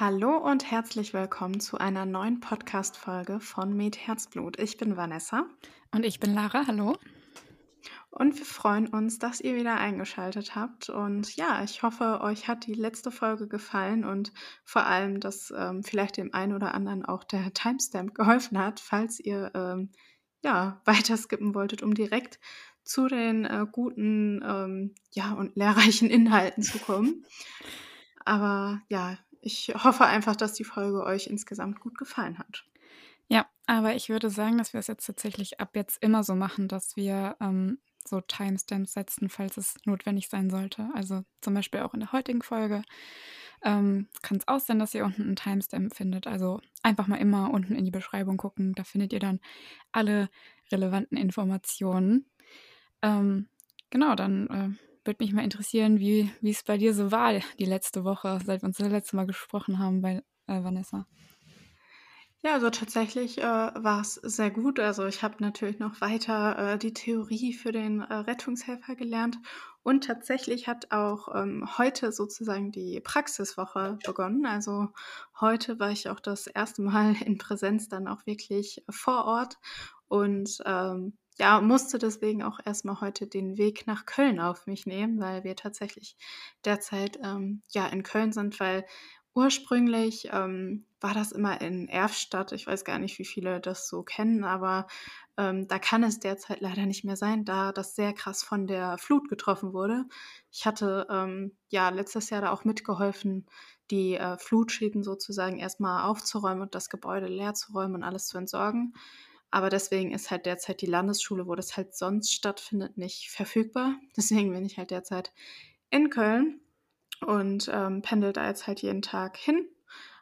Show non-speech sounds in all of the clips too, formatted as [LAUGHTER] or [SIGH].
Hallo und herzlich willkommen zu einer neuen Podcast-Folge von Med Herzblut. Ich bin Vanessa. Und ich bin Lara. Hallo. Und wir freuen uns, dass ihr wieder eingeschaltet habt. Und ja, ich hoffe, euch hat die letzte Folge gefallen und vor allem, dass ähm, vielleicht dem einen oder anderen auch der Timestamp [LAUGHS] geholfen hat, falls ihr ähm, ja [LAUGHS] weiter skippen wolltet, um direkt zu den äh, guten ähm, ja, und lehrreichen Inhalten zu kommen. Aber ja, ich hoffe einfach, dass die Folge euch insgesamt gut gefallen hat. Ja, aber ich würde sagen, dass wir es jetzt tatsächlich ab jetzt immer so machen, dass wir ähm, so Timestamps setzen, falls es notwendig sein sollte. Also zum Beispiel auch in der heutigen Folge ähm, kann es auch sein, dass ihr unten einen Timestamp findet. Also einfach mal immer unten in die Beschreibung gucken. Da findet ihr dann alle relevanten Informationen. Ähm, genau, dann äh, würde mich mal interessieren, wie es bei dir so war die letzte Woche, seit wir uns das letzte Mal gesprochen haben bei äh, Vanessa. Ja, also tatsächlich äh, war es sehr gut. Also ich habe natürlich noch weiter äh, die Theorie für den äh, Rettungshelfer gelernt und tatsächlich hat auch ähm, heute sozusagen die Praxiswoche begonnen. Also heute war ich auch das erste Mal [LAUGHS] in Präsenz dann auch wirklich vor Ort und ähm, ja, musste deswegen auch erstmal heute den Weg nach Köln auf mich nehmen, weil wir tatsächlich derzeit ähm, ja in Köln sind, weil ursprünglich ähm, war das immer in Erfstadt. Ich weiß gar nicht, wie viele das so kennen, aber ähm, da kann es derzeit leider nicht mehr sein, da das sehr krass von der Flut getroffen wurde. Ich hatte ähm, ja letztes Jahr da auch mitgeholfen, die äh, Flutschäden sozusagen erstmal aufzuräumen und das Gebäude leer zu räumen und alles zu entsorgen. Aber deswegen ist halt derzeit die Landesschule, wo das halt sonst stattfindet, nicht verfügbar. [LAUGHS] Deswegen bin ich halt derzeit in Köln und ähm, pendel da jetzt halt jeden Tag hin.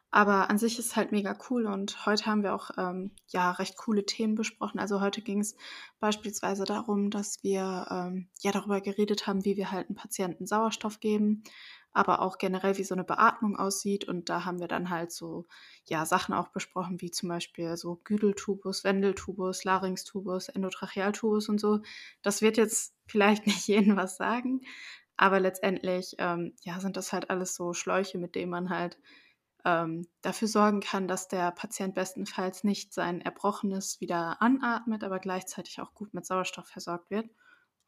Aber an sich ist halt mega cool und heute haben wir auch ähm, ja recht coole Themen besprochen. Also heute ging es beispielsweise darum, dass wir ähm, ja darüber geredet haben, wie wir halt einen Patienten Sauerstoff geben, aber auch generell, wie so eine Beatmung aussieht. Und da haben wir dann halt so, ja, Sachen auch besprochen, wie zum Beispiel so Güdeltubus, Wendeltubus, Larynxtubus, Endotrachealtubus und so. Das wird jetzt [LAUGHS] vielleicht nicht jedem was sagen, aber letztendlich, ähm, ja, sind das halt alles so Schläuche, mit denen man halt ähm, dafür sorgen kann, dass der Patient bestenfalls nicht sein Erbrochenes wieder anatmet, aber gleichzeitig auch gut mit Sauerstoff versorgt wird.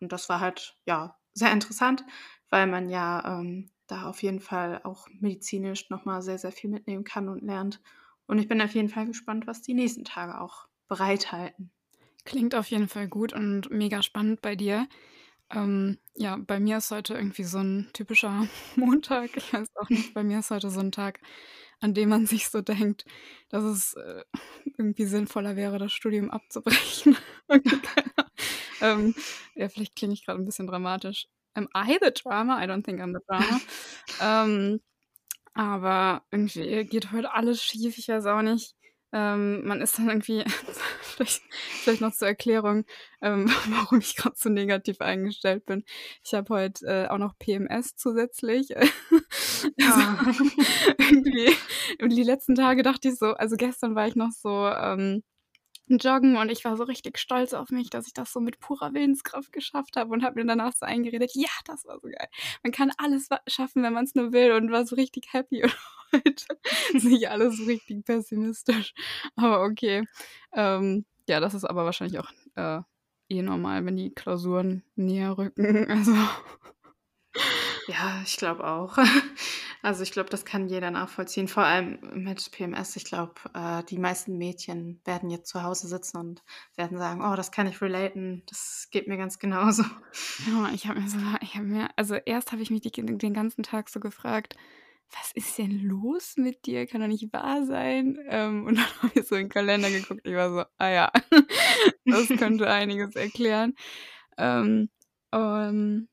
Und das war halt, ja, sehr interessant, weil man ja ähm, da auf jeden Fall auch medizinisch nochmal sehr, sehr viel mitnehmen kann und lernt. Und ich bin auf jeden Fall gespannt, was die nächsten Tage auch bereithalten. Klingt auf jeden Fall gut und mega spannend bei dir. Ähm, ja, bei mir ist heute irgendwie so ein typischer [LAUGHS] Montag. Ich weiß auch nicht, bei mir ist heute so ein Tag, an dem man sich so denkt, dass es äh, irgendwie sinnvoller wäre, das Studium abzubrechen. [LAUGHS] ähm, ja, vielleicht klinge ich gerade ein bisschen dramatisch. Am I the drama? I don't think I'm the drama. ähm, aber irgendwie geht heute alles schief. Ich weiß auch nicht. Ähm, man ist dann irgendwie, [LAUGHS] vielleicht, vielleicht, noch zur Erklärung, ähm, [LAUGHS] warum ich gerade so negativ eingestellt bin. Ich habe heute äh, auch noch PMS zusätzlich. [LAUGHS] also, ah. [LAUGHS] irgendwie, die letzten Tage dachte ich so, also gestern war ich noch so, ähm, Joggen und ich war so richtig stolz auf mich, dass ich das so mit purer Willenskraft geschafft habe und habe mir danach so eingeredet, ja, das war so geil. Man kann alles schaffen, wenn man es nur will und war so richtig happy [LAUGHS] und heute nicht alles so richtig pessimistisch. Aber okay. Ähm, ja, das ist aber wahrscheinlich auch äh, eh normal, wenn die Klausuren näher rücken. [LAUGHS] Also. Ja, ich glaube auch. [LAUGHS] Also ich glaube, das kann jeder nachvollziehen. Vor allem mit PMS. Ich glaube, äh, die meisten Mädchen werden jetzt zu Hause sitzen und werden sagen, oh, das kann ich relaten. Das geht mir ganz genauso. Ja, ich habe mir so, ich habe mir, also erst habe ich mich die, den ganzen Tag so gefragt, was ist denn los mit dir? Kann doch nicht wahr sein. Ähm, und [LAUGHS] dann habe ich so in den Kalender geguckt. Ich war so, ah ja, [LAUGHS] das könnte einiges erklären. Ähm, um,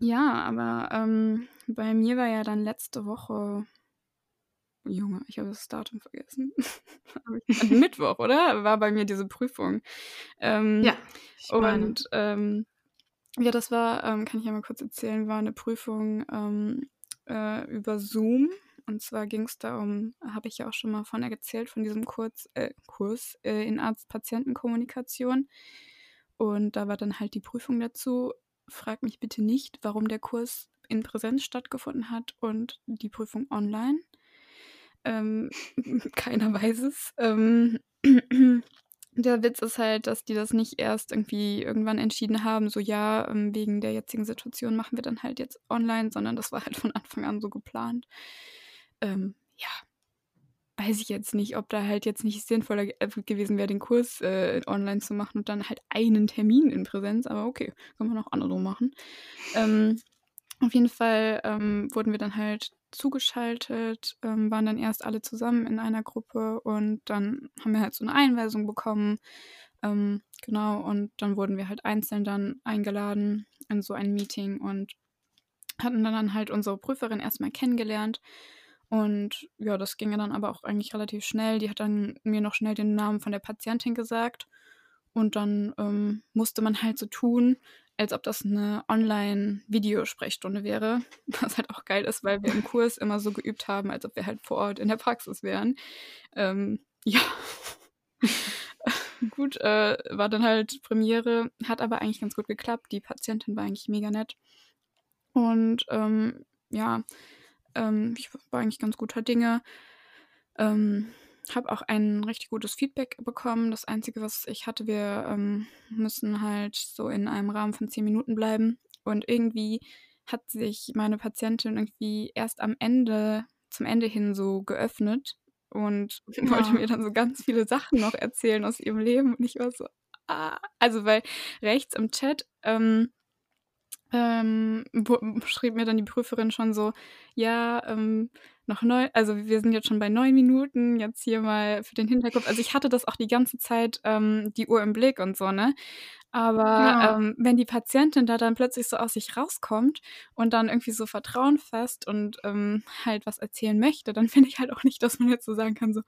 ja, aber ähm, bei mir war ja dann letzte Woche Junge, ich habe das Datum vergessen. [LAUGHS] Mittwoch, oder? War bei mir diese Prüfung. Ähm, ja. und ähm, ja, das war, ähm, kann ich ja mal kurz erzählen, war eine Prüfung ähm, äh, über Zoom. Und zwar ging es darum, habe ich ja auch schon mal von erzählt, von diesem Kurz, äh, Kurs äh, in Arzt-Patienten-Kommunikation. Und da war dann halt die Prüfung dazu. Frag mich bitte nicht, warum der Kurs in Präsenz stattgefunden hat und die Prüfung online. Ähm, [LAUGHS] keiner weiß es. Ähm, [CLEARS THROAT] der Witz ist halt, dass die das nicht erst irgendwie irgendwann entschieden haben, so ja, ähm, wegen der jetzigen Situation machen wir dann halt jetzt online, sondern das war halt von Anfang an so geplant. Ähm, ja, weiß ich jetzt nicht, ob da halt jetzt nicht sinnvoller äh, gewesen wäre, den Kurs äh, online zu machen und dann halt einen Termin in Präsenz, aber okay, kann man auch andere machen. Ähm, auf jeden Fall ähm, wurden wir dann halt zugeschaltet, ähm, waren dann erst alle zusammen in einer Gruppe und dann haben wir halt so eine Einweisung bekommen. Ähm, genau, und dann wurden wir halt einzeln dann eingeladen in so ein Meeting und hatten dann halt unsere Prüferin erstmal kennengelernt. Und ja, das ging ja dann aber auch eigentlich relativ schnell. Die hat dann mir noch schnell den Namen von der Patientin gesagt. Und dann ähm, musste man halt so tun, als ob das eine Online-Videosprechstunde wäre. [LAUGHS] Was halt auch geil ist, weil wir im Kurs immer so geübt haben, als ob wir halt vor Ort in der Praxis wären. Ähm, [LAUGHS] ja. [LAUGHS] gut, äh, war dann halt Premiere, hat aber eigentlich ganz gut geklappt. Die Patientin war eigentlich mega nett. Und ähm, ja, ähm, ich war eigentlich ganz guter Dinge. Ähm, habe auch ein richtig gutes Feedback bekommen. Das Einzige, was ich hatte, wir ähm, müssen halt so in einem Rahmen von zehn Minuten bleiben. Und irgendwie hat sich meine Patientin irgendwie erst am Ende, zum Ende hin so geöffnet und ja. [LAUGHS] wollte mir dann so ganz viele Sachen noch erzählen aus ihrem Leben. Und ich war so, ah, also weil rechts im Chat ähm, ähm, schrieb mir dann die Prüferin schon so, ja, ähm, noch neun, also wir sind jetzt schon bei neun Minuten, jetzt hier mal für den Hinterkopf. Also ich hatte das auch die ganze Zeit, ähm, die Uhr im Blick und so, ne? Aber ja. ähm, wenn die Patientin da dann plötzlich so aus sich rauskommt und dann irgendwie so Vertrauen fasst und ähm, halt was erzählen möchte, dann [LAUGHS] finde ich halt auch nicht, dass man jetzt so sagen kann, so,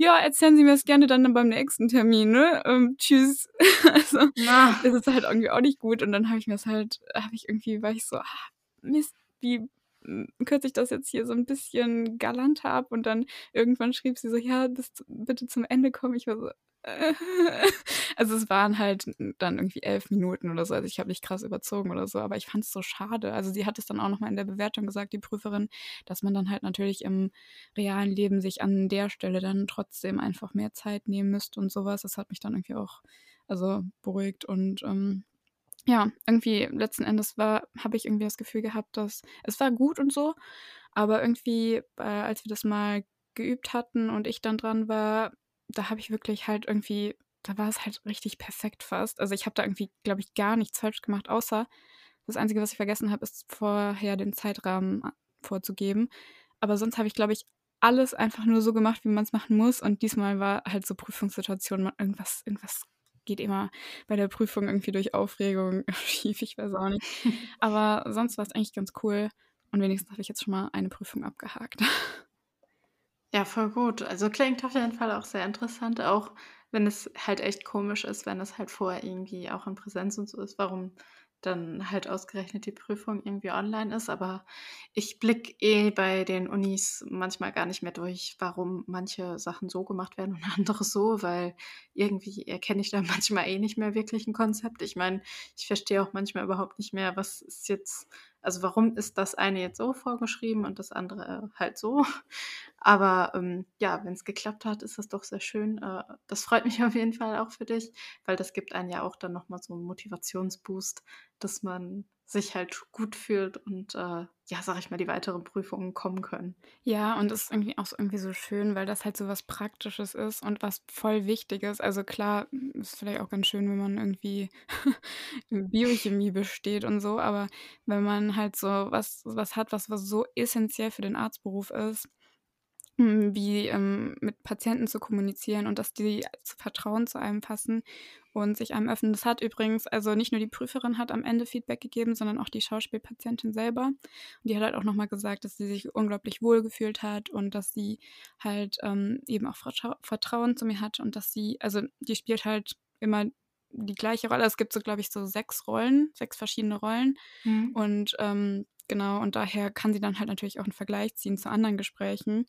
ja, erzählen Sie mir das gerne dann beim nächsten Termin, ne? Ähm, tschüss. [LAUGHS] also, Na. das ist halt irgendwie auch nicht gut. Und dann habe ich mir das halt, habe ich irgendwie, war ich so, ah, Mist, wie kürze ich das jetzt hier so ein bisschen galanter ab und dann irgendwann schrieb sie so, ja, bis, bitte zum Ende kommen. Ich war so. [LAUGHS] also es waren halt dann irgendwie elf Minuten oder so, also ich habe nicht krass überzogen oder so, aber ich fand es so schade. Also sie hat es dann auch nochmal in der Bewertung gesagt, die Prüferin, dass man dann halt natürlich im realen Leben sich an der Stelle dann trotzdem einfach mehr Zeit nehmen müsste und sowas. Das hat mich dann irgendwie auch also beruhigt und ähm, ja, irgendwie letzten Endes war, habe ich irgendwie das Gefühl gehabt, dass es war gut und so, aber irgendwie, äh, als wir das mal geübt hatten und ich dann dran war, da habe ich wirklich halt irgendwie, da war es halt richtig perfekt fast. Also ich habe da irgendwie, glaube ich, gar nichts falsch gemacht, außer das Einzige, was ich vergessen habe, ist vorher den Zeitrahmen äh, vorzugeben. Aber sonst habe ich, glaube ich, alles einfach nur so gemacht, wie man es machen muss. Und diesmal war halt so Prüfungssituation, irgendwas, irgendwas geht immer bei der Prüfung irgendwie durch Aufregung [LAUGHS] schief, ich weiß auch nicht. [LAUGHS] Aber sonst war es eigentlich ganz cool und wenigstens habe ich jetzt schon mal eine Prüfung abgehakt. [LAUGHS] Ja, voll gut. Also klingt auf jeden Fall auch sehr interessant, auch wenn es halt echt komisch ist, wenn es halt vorher irgendwie auch in Präsenz und so ist, warum dann halt ausgerechnet die Prüfung irgendwie online ist. Aber ich blicke eh bei den Unis manchmal gar nicht mehr durch, warum manche Sachen so gemacht werden und [LAUGHS] andere so, weil irgendwie erkenne ich da [LAUGHS] manchmal eh nicht mehr wirklich ein Konzept. Ich meine, ich verstehe auch manchmal überhaupt nicht mehr, was ist jetzt, also warum ist das eine jetzt so vorgeschrieben und das andere halt so. [LAUGHS] Aber ähm, ja, wenn es geklappt hat, ist das doch sehr schön. Äh, das freut mich [LAUGHS] auf jeden Fall auch für dich, weil das gibt einen ja auch dann nochmal so einen Motivationsboost, dass man sich halt gut fühlt und äh, ja, sag ich mal, die weiteren Prüfungen kommen können. Ja, und das ist irgendwie auch so, irgendwie so schön, weil das halt so was Praktisches ist und was voll Wichtiges. Also klar, ist vielleicht auch ganz schön, wenn man irgendwie [LAUGHS] Biochemie besteht und so, aber wenn man halt so was, was hat, was, was so essentiell für den Arztberuf ist, hm, wie ähm, mit Patienten zu kommunizieren und dass die zu Vertrauen zu einem fassen und sich einem öffnen. Das hat übrigens, also nicht nur die Prüferin hat am Ende Feedback gegeben, sondern auch die Schauspielpatientin selber. Und die hat halt auch nochmal gesagt, dass sie sich unglaublich wohl gefühlt hat und dass sie halt ähm, eben auch Vertrauen zu mir hat und dass sie, also die spielt halt immer die gleiche Rolle. Es gibt so, glaube ich, so sechs Rollen, sechs verschiedene Rollen. Mhm. Und ähm, Genau, und daher kann sie dann halt natürlich auch einen Vergleich ziehen zu anderen Gesprächen.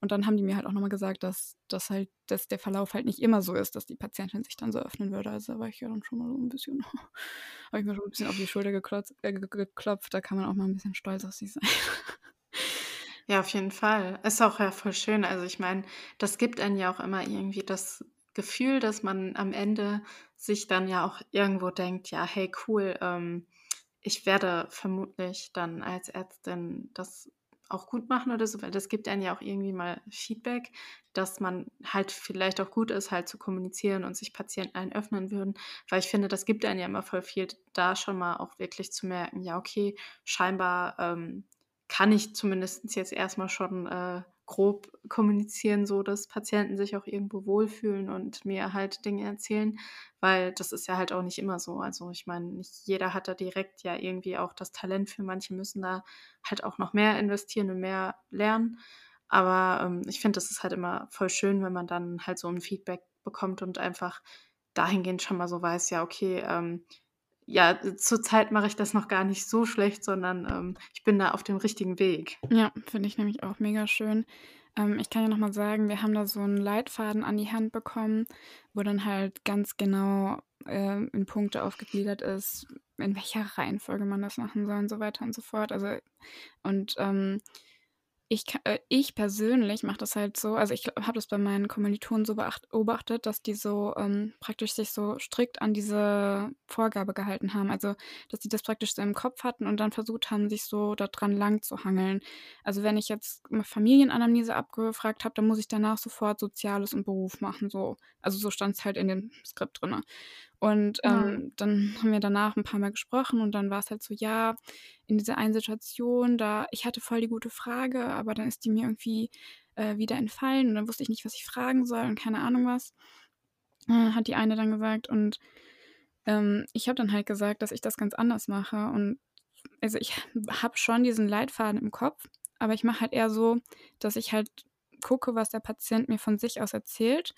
Und dann haben die mir halt auch nochmal gesagt, dass, dass halt, dass der Verlauf halt nicht immer so ist, dass die Patientin sich dann so öffnen würde. Also da war ich ja dann schon mal so ein bisschen, [LAUGHS] habe ich mir schon ein bisschen auf die Schulter geklopft, äh, geklopft. Da kann man auch mal ein bisschen stolz auf sie sein. [LAUGHS] Ja, auf jeden Fall. Ist auch ja voll schön. Also, ich meine, das gibt einem ja auch immer irgendwie das Gefühl, dass man am Ende sich dann ja auch irgendwo denkt: „Ja, hey, cool, ähm, ich werde vermutlich dann als Ärztin das auch gut machen oder so“, weil das gibt einem ja auch irgendwie mal Feedback, dass man halt vielleicht auch gut ist, halt zu kommunizieren und sich Patienten einen öffnen würden. Weil ich finde, das gibt einem ja immer voll viel, da schon mal auch wirklich zu merken: „Ja, okay, scheinbar, ähm, kann ich zumindest jetzt erst mal schon, äh, grob kommunizieren, so dass Patienten sich auch irgendwo wohlfühlen und mir halt Dinge erzählen“, weil das ist ja halt auch nicht immer so. Also, ich meine, nicht jeder hat da direkt ja irgendwie auch das Talent für. Manche müssen da halt auch noch mehr investieren und mehr lernen. Aber, ähm, ich finde, das ist halt immer voll schön, wenn man dann halt so 'n Feedback bekommt und einfach dahingehend schon mal so weiß: „Ja, okay, ähm, ja, zurzeit mache ich das noch gar nicht so schlecht, sondern, ähm, ich bin da auf dem richtigen Weg.“ Ja, finde ich nämlich auch mega schön. Ähm, ich kann ja noch mal sagen, wir haben da so 'n Leitfaden an die Hand bekommen, wo dann halt ganz genau, ähm, in Punkte aufgegliedert ist, in welcher Reihenfolge man das machen soll und so weiter und so fort. Also und, ähm, ich äh, ich persönlich mache das halt so also, ich habe das bei meinen Kommilitonen so beobachtet, dass die so, ähm, praktisch sich so strikt an diese Vorgabe gehalten haben. Also, dass die das praktisch so im Kopf hatten und dann versucht haben, sich so da dran langzuhangeln. Also, wenn ich jetzt 'ne Familienanamnese abgefragt habe, dann muss ich danach sofort Soziales und Beruf machen, so. Also, so stand's halt in dem Skript drinne. Und, ähm, dann haben wir danach 'n paarmal gesprochen und dann war's halt so: „Ja, in dieser einen Situation, da ich hatte voll die gute Frage, aber dann ist die mir irgendwie, äh, wieder entfallen und dann wusste ich nicht, was ich fragen soll und keine Ahnung was.“ Äh, hat die eine dann gesagt und, ähm, ich habe dann halt gesagt, dass ich das ganz anders mache und also, ich [LAUGHS] habe schon diesen Leitfaden im Kopf, aber ich mache halt eher so, dass ich halt gucke, was der Patient mir von sich aus erzählt.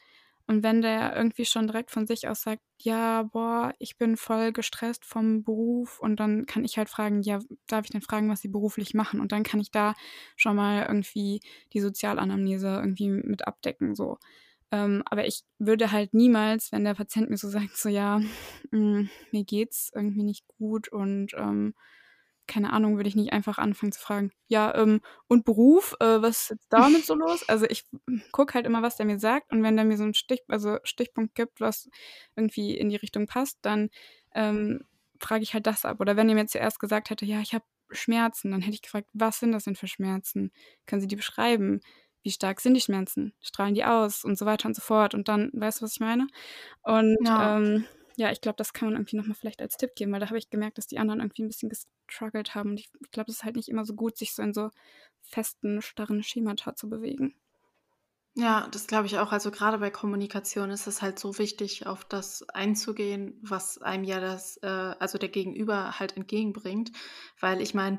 Und wenn der irgendwie schon direkt von sich aus sagt: „Ja, boah, ich bin voll gestresst vom Beruf“, und dann kann ich halt fragen: „Ja, darf ich denn fragen, was Sie beruflich machen?“ Und dann kann ich da schon mal irgendwie die Sozialanamnese irgendwie mit abdecken so. Ähm, aber ich würde halt niemals, wenn der Patient mir so sagt, so: „Ja, hm, mir geht's irgendwie nicht gut und, ähm, keine Ahnung“, würde ich nicht einfach anfangen zu fragen: „Ja, ähm, und Beruf, äh, was ist jetzt damit so [LAUGHS] los?“ Also, ich gucke halt immer, was der mir sagt und wenn der mir so 'n Stich also, Stichpunkt gibt, was irgendwie in die Richtung passt, dann, ähm, frage ich halt das ab. Oder wenn er mir zuerst gesagt hätte: „Ja, ich habe Schmerzen“, dann hätte ich gefragt: „Was sind das denn für Schmerzen? Können Sie die beschreiben? Wie stark sind die Schmerzen? Strahlen die aus?“ Und so weiter und so fort. Und dann weißt du, was ich meine? Und, Ja. ähm, ja, ich glaube, das kann man irgendwie noch mal vielleicht als Tipp geben, weil da habe ich gemerkt, dass die anderen irgendwie 'n bisschen gestruggelt haben und ich ich glaube, das ist halt nicht immer so gut, sich so in so festen, starren Schemata zu bewegen. Ja, das glaube ich auch. Also, grade bei Kommunikation ist es halt so wichtig, auf das einzugehen, was einem ja das äh, also, der Gegenüber halt entgegenbringt. Weil ich meine,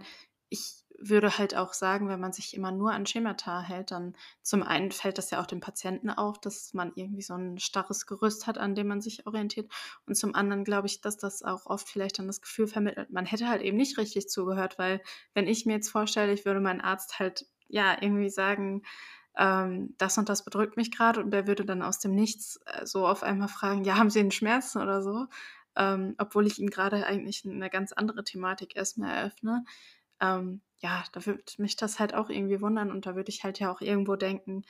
ich würde halt auch sagen, wenn man sich immer nur an Schemata hält, dann zum einen fällt das ja auch dem Patienten auf, dass man irgendwie so 'n starres Gerüst hat, an dem man sich orientiert. Und zum anderen glaube ich, dass das auch oft vielleicht dann das Gefühl vermittelt, man hätte halt eben nicht richtig zugehört, weil wenn ich mir jetzt vorstelle, ich würde meinen Arzt halt, ja, irgendwie sagen, ähm: „Das und das bedrückt mich grad“, und der würde dann aus dem Nichts, äh, so auf einmal fragen: „Ja, haben Sie 'n Schmerzen oder so?“ Ähm, obwohl ich ihm grade eigentlich 'ne ganz andere Thematik erst mal eröffne. Ähm, ja, da würde mich das halt auch irgendwie wundern und da würde ich halt ja auch irgendwo denken: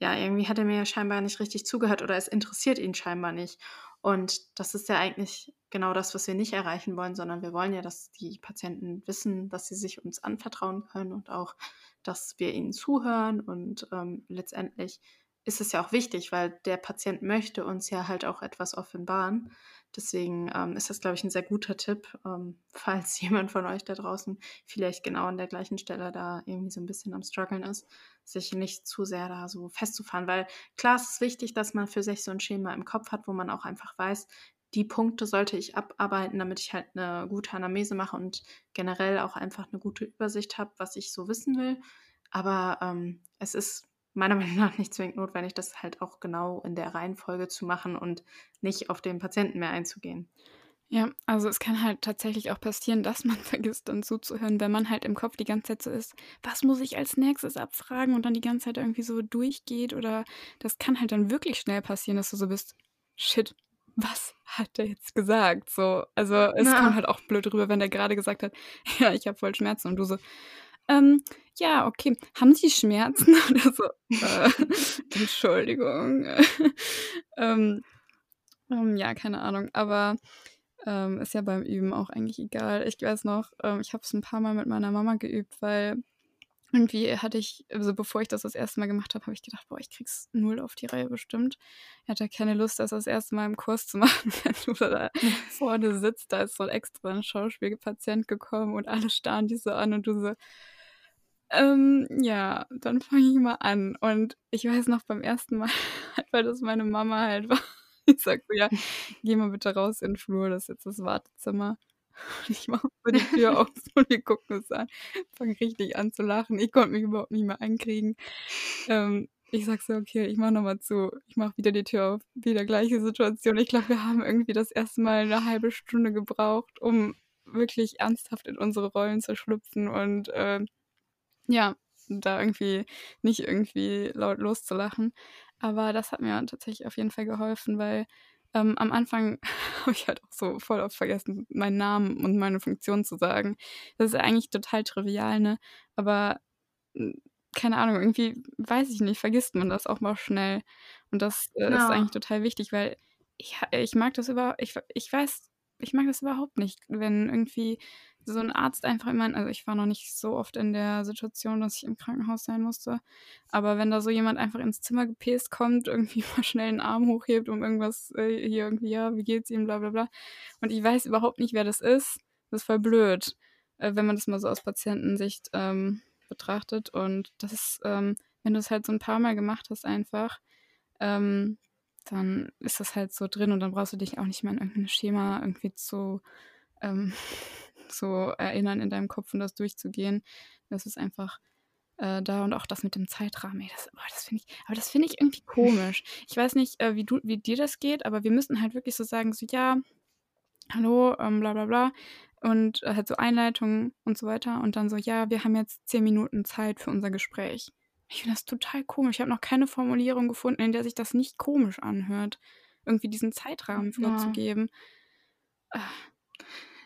„Ja, irgendwie hat er mir ja scheinbar nicht richtig zugehört oder es interessiert ihn scheinbar nicht.“ Und das ist ja eigentlich genau das, was wir nicht erreichen wollen, sondern wir wollen ja, dass die Patienten wissen, dass sie sich uns anvertrauen können und auch, dass wir ihnen zuhören. Und, ähm, letztendlich ist es ja auch wichtig, weil der Patient möchte uns ja halt auch etwas offenbaren. Deswegen, ähm, ist das, glaube ich, 'n sehr guter Tipp, ähm, [LAUGHS] falls jemand von euch da draußen vielleicht genau an der gleichen Stelle da irgendwie so 'n bisschen am struggeln ist, sich nicht zu sehr da so festzufahren. Weil klar, es ist wichtig, dass man für sich so 'n Schema im Kopf hat, wo man auch einfach weiß: „Die Punkte sollte ich abarbeiten, damit ich halt 'ne gute Anamnese mache und generell auch einfach 'ne gute Übersicht habe, was ich so wissen will.“ Aber, ähm, es ist meiner [LAUGHS] Meinung nach nicht zwingend notwendig, das halt auch genau in der Reihenfolge zu machen und nicht auf den Patienten mehr einzugehen. Ja, also, es kann halt tatsächlich auch passieren, dass man [LAUGHS] vergisst, dann zuzuhören, wenn man halt im Kopf die ganze Zeit so ist: „Was muss ich als Nächstes abfragen?“ und dann die ganze Zeit irgendwie so durchgeht oder das kann halt dann wirklich schnell passieren, dass du so bist: „Shit, was hat der jetzt gesagt?“ So, also, es kommt Ja. halt auch blöd rüber, wenn der grade gesagt hat: [LAUGHS] „Ja, ich habe voll Schmerzen“ und du so: ähm, ja, okay. Haben Sie Schmerzen [LAUGHS] oder so? Äh, [LAUGHS] Entschuldigung. [LAUGHS] ähm, ähm, ja, keine Ahnung, aber, ähm, ist ja beim Üben auch eigentlich egal. Ich weiß noch, ähm, ich habe es 'n paarmal mit meiner Mama geübt, weil irgendwie hatte ich also, bevor ich das das 1. Mal gemacht habe, habe ich gedacht: „Boah, ich kriege es null auf die Reihe bestimmt.“ Ich hatte keine Lust, das das 1. Mal im Kurs zu machen, wenn du da vorne sitzt. Da ist so extra 'n Schauspielpatient gekommen und alle starren dich so an und du so: „Ähm, ja, dann fange ich mal an.“ Und ich weiß noch beim 1. Mal, [LAUGHS] weil das meine Mama halt war, [LAUGHS] ich sage so: „Ja, geh mal bitte raus in 'n Flur, das ist jetzt das Wartezimmer.“ [LAUGHS] Und ich mache so die Tür auf und wir gucken uns an, fangen richtig an zu lachen. Ich konnte mich überhaupt nicht mehr einkriegen. Ähm, ich sage so: „Okay, ich mache noch mal zu.“ Ich mache wieder die Tür auf, wieder gleiche Situation. Ich glaube, wir haben irgendwie das 1. Mal 'ne 1/2 Stunde gebraucht, um wirklich ernsthaft in unsere Rollen zu schlüpfen und, ähm, ja, da irgendwie nicht irgendwie laut loszulachen. Aber das hat mir tatsächlich auf jeden Fall geholfen, weil, ähm, am Anfang [LAUGHS] habe ich halt auch so voll oft vergessen, meinen Namen und meine Funktion zu sagen. Das ist eigentlich total trivial, ne? Aber, hm, keine Ahnung, irgendwie, weiß ich nicht, vergisst man das auch mal schnell. Und das, äh, ist Ja. eigentlich total wichtig, weil ich ich mag das über ich ich weiß ich mag das überhaupt nicht, wenn irgendwie so 'n Arzt einfach immer also, ich war noch nicht so oft in der Situation, dass ich im Krankenhaus sein musste, aber wenn da so jemand einfach ins Zimmer gepäst kommt, [LAUGHS] irgendwie mal schnell 'n Arm hochhebt, um irgendwas, äh, hier irgendwie: „Ja, wie geht's Ihnen, bla bla bla.“ Und ich weiß überhaupt nicht, wer das ist. Das ist voll blöd, äh, wenn man das mal so aus Patientensicht, ähm, betrachtet. Und das ist, ähm wenn du's halt so 'n paarmal gemacht hast einfach, ähm, dann ist das halt so drin und dann brauchst du dich auch nicht mehr an irgend 'n Schema irgendwie zu ähm, [LAUGHS] zu erinnern in deinem Kopf und das durchzugehen. Das ist einfach, äh, da und auch das mit dem Zeitrahmen, ey, das das finde ich aber das finde ich irgendwie komisch. Ich weiß nicht, äh, wie du wie dir das geht, aber wir müssen halt wirklich so sagen, so: „Ja, hallo, ähm, bla bla bla.“ Und halt so Einleitung und so weiter und dann so: „Ja, wir haben jetzt 10 Minuten Zeit für unser Gespräch.“ Ich finde das total komisch. Ich habe noch keine Formulierung gefunden, in der sich das nicht komisch anhört, irgendwie diesen Zeitrahmen Ja. vorzugeben.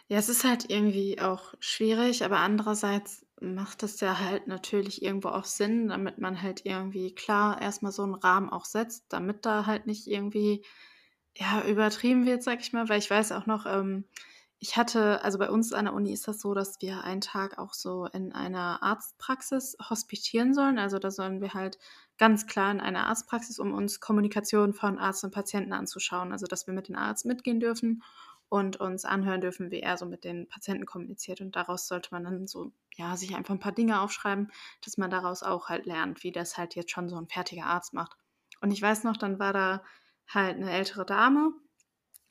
Ja, es ist halt irgendwie auch schwierig, aber andererseits macht es ja halt natürlich irgendwo auch Sinn, damit man halt irgendwie klar erst mal so 'n Rahmen auch setzt, damit da halt nicht irgendwie, ja, übertrieben wird, sage ich mal. Weil ich weiß auch noch, ähm, ich hatte also, bei uns an der Uni ist das so, dass wir einen Tag auch so in einer Arztpraxis hospitieren sollen. Also, da sollen wir halt ganz klar in eine Arztpraxis, um uns Kommunikation von Arzt und Patienten anzuschauen. Also, dass wir mit dem Arzt mitgehen dürfen und uns anhören dürfen, wie er so mit den Patienten kommuniziert. Und daraus sollte man dann so ja, sich einfach 'n paar Dinge aufschreiben, dass man daraus auch halt lernt, wie das halt jetzt schon so 'n fertiger Arzt macht. Und ich weiß noch, dann war da halt 'ne ältere Dame,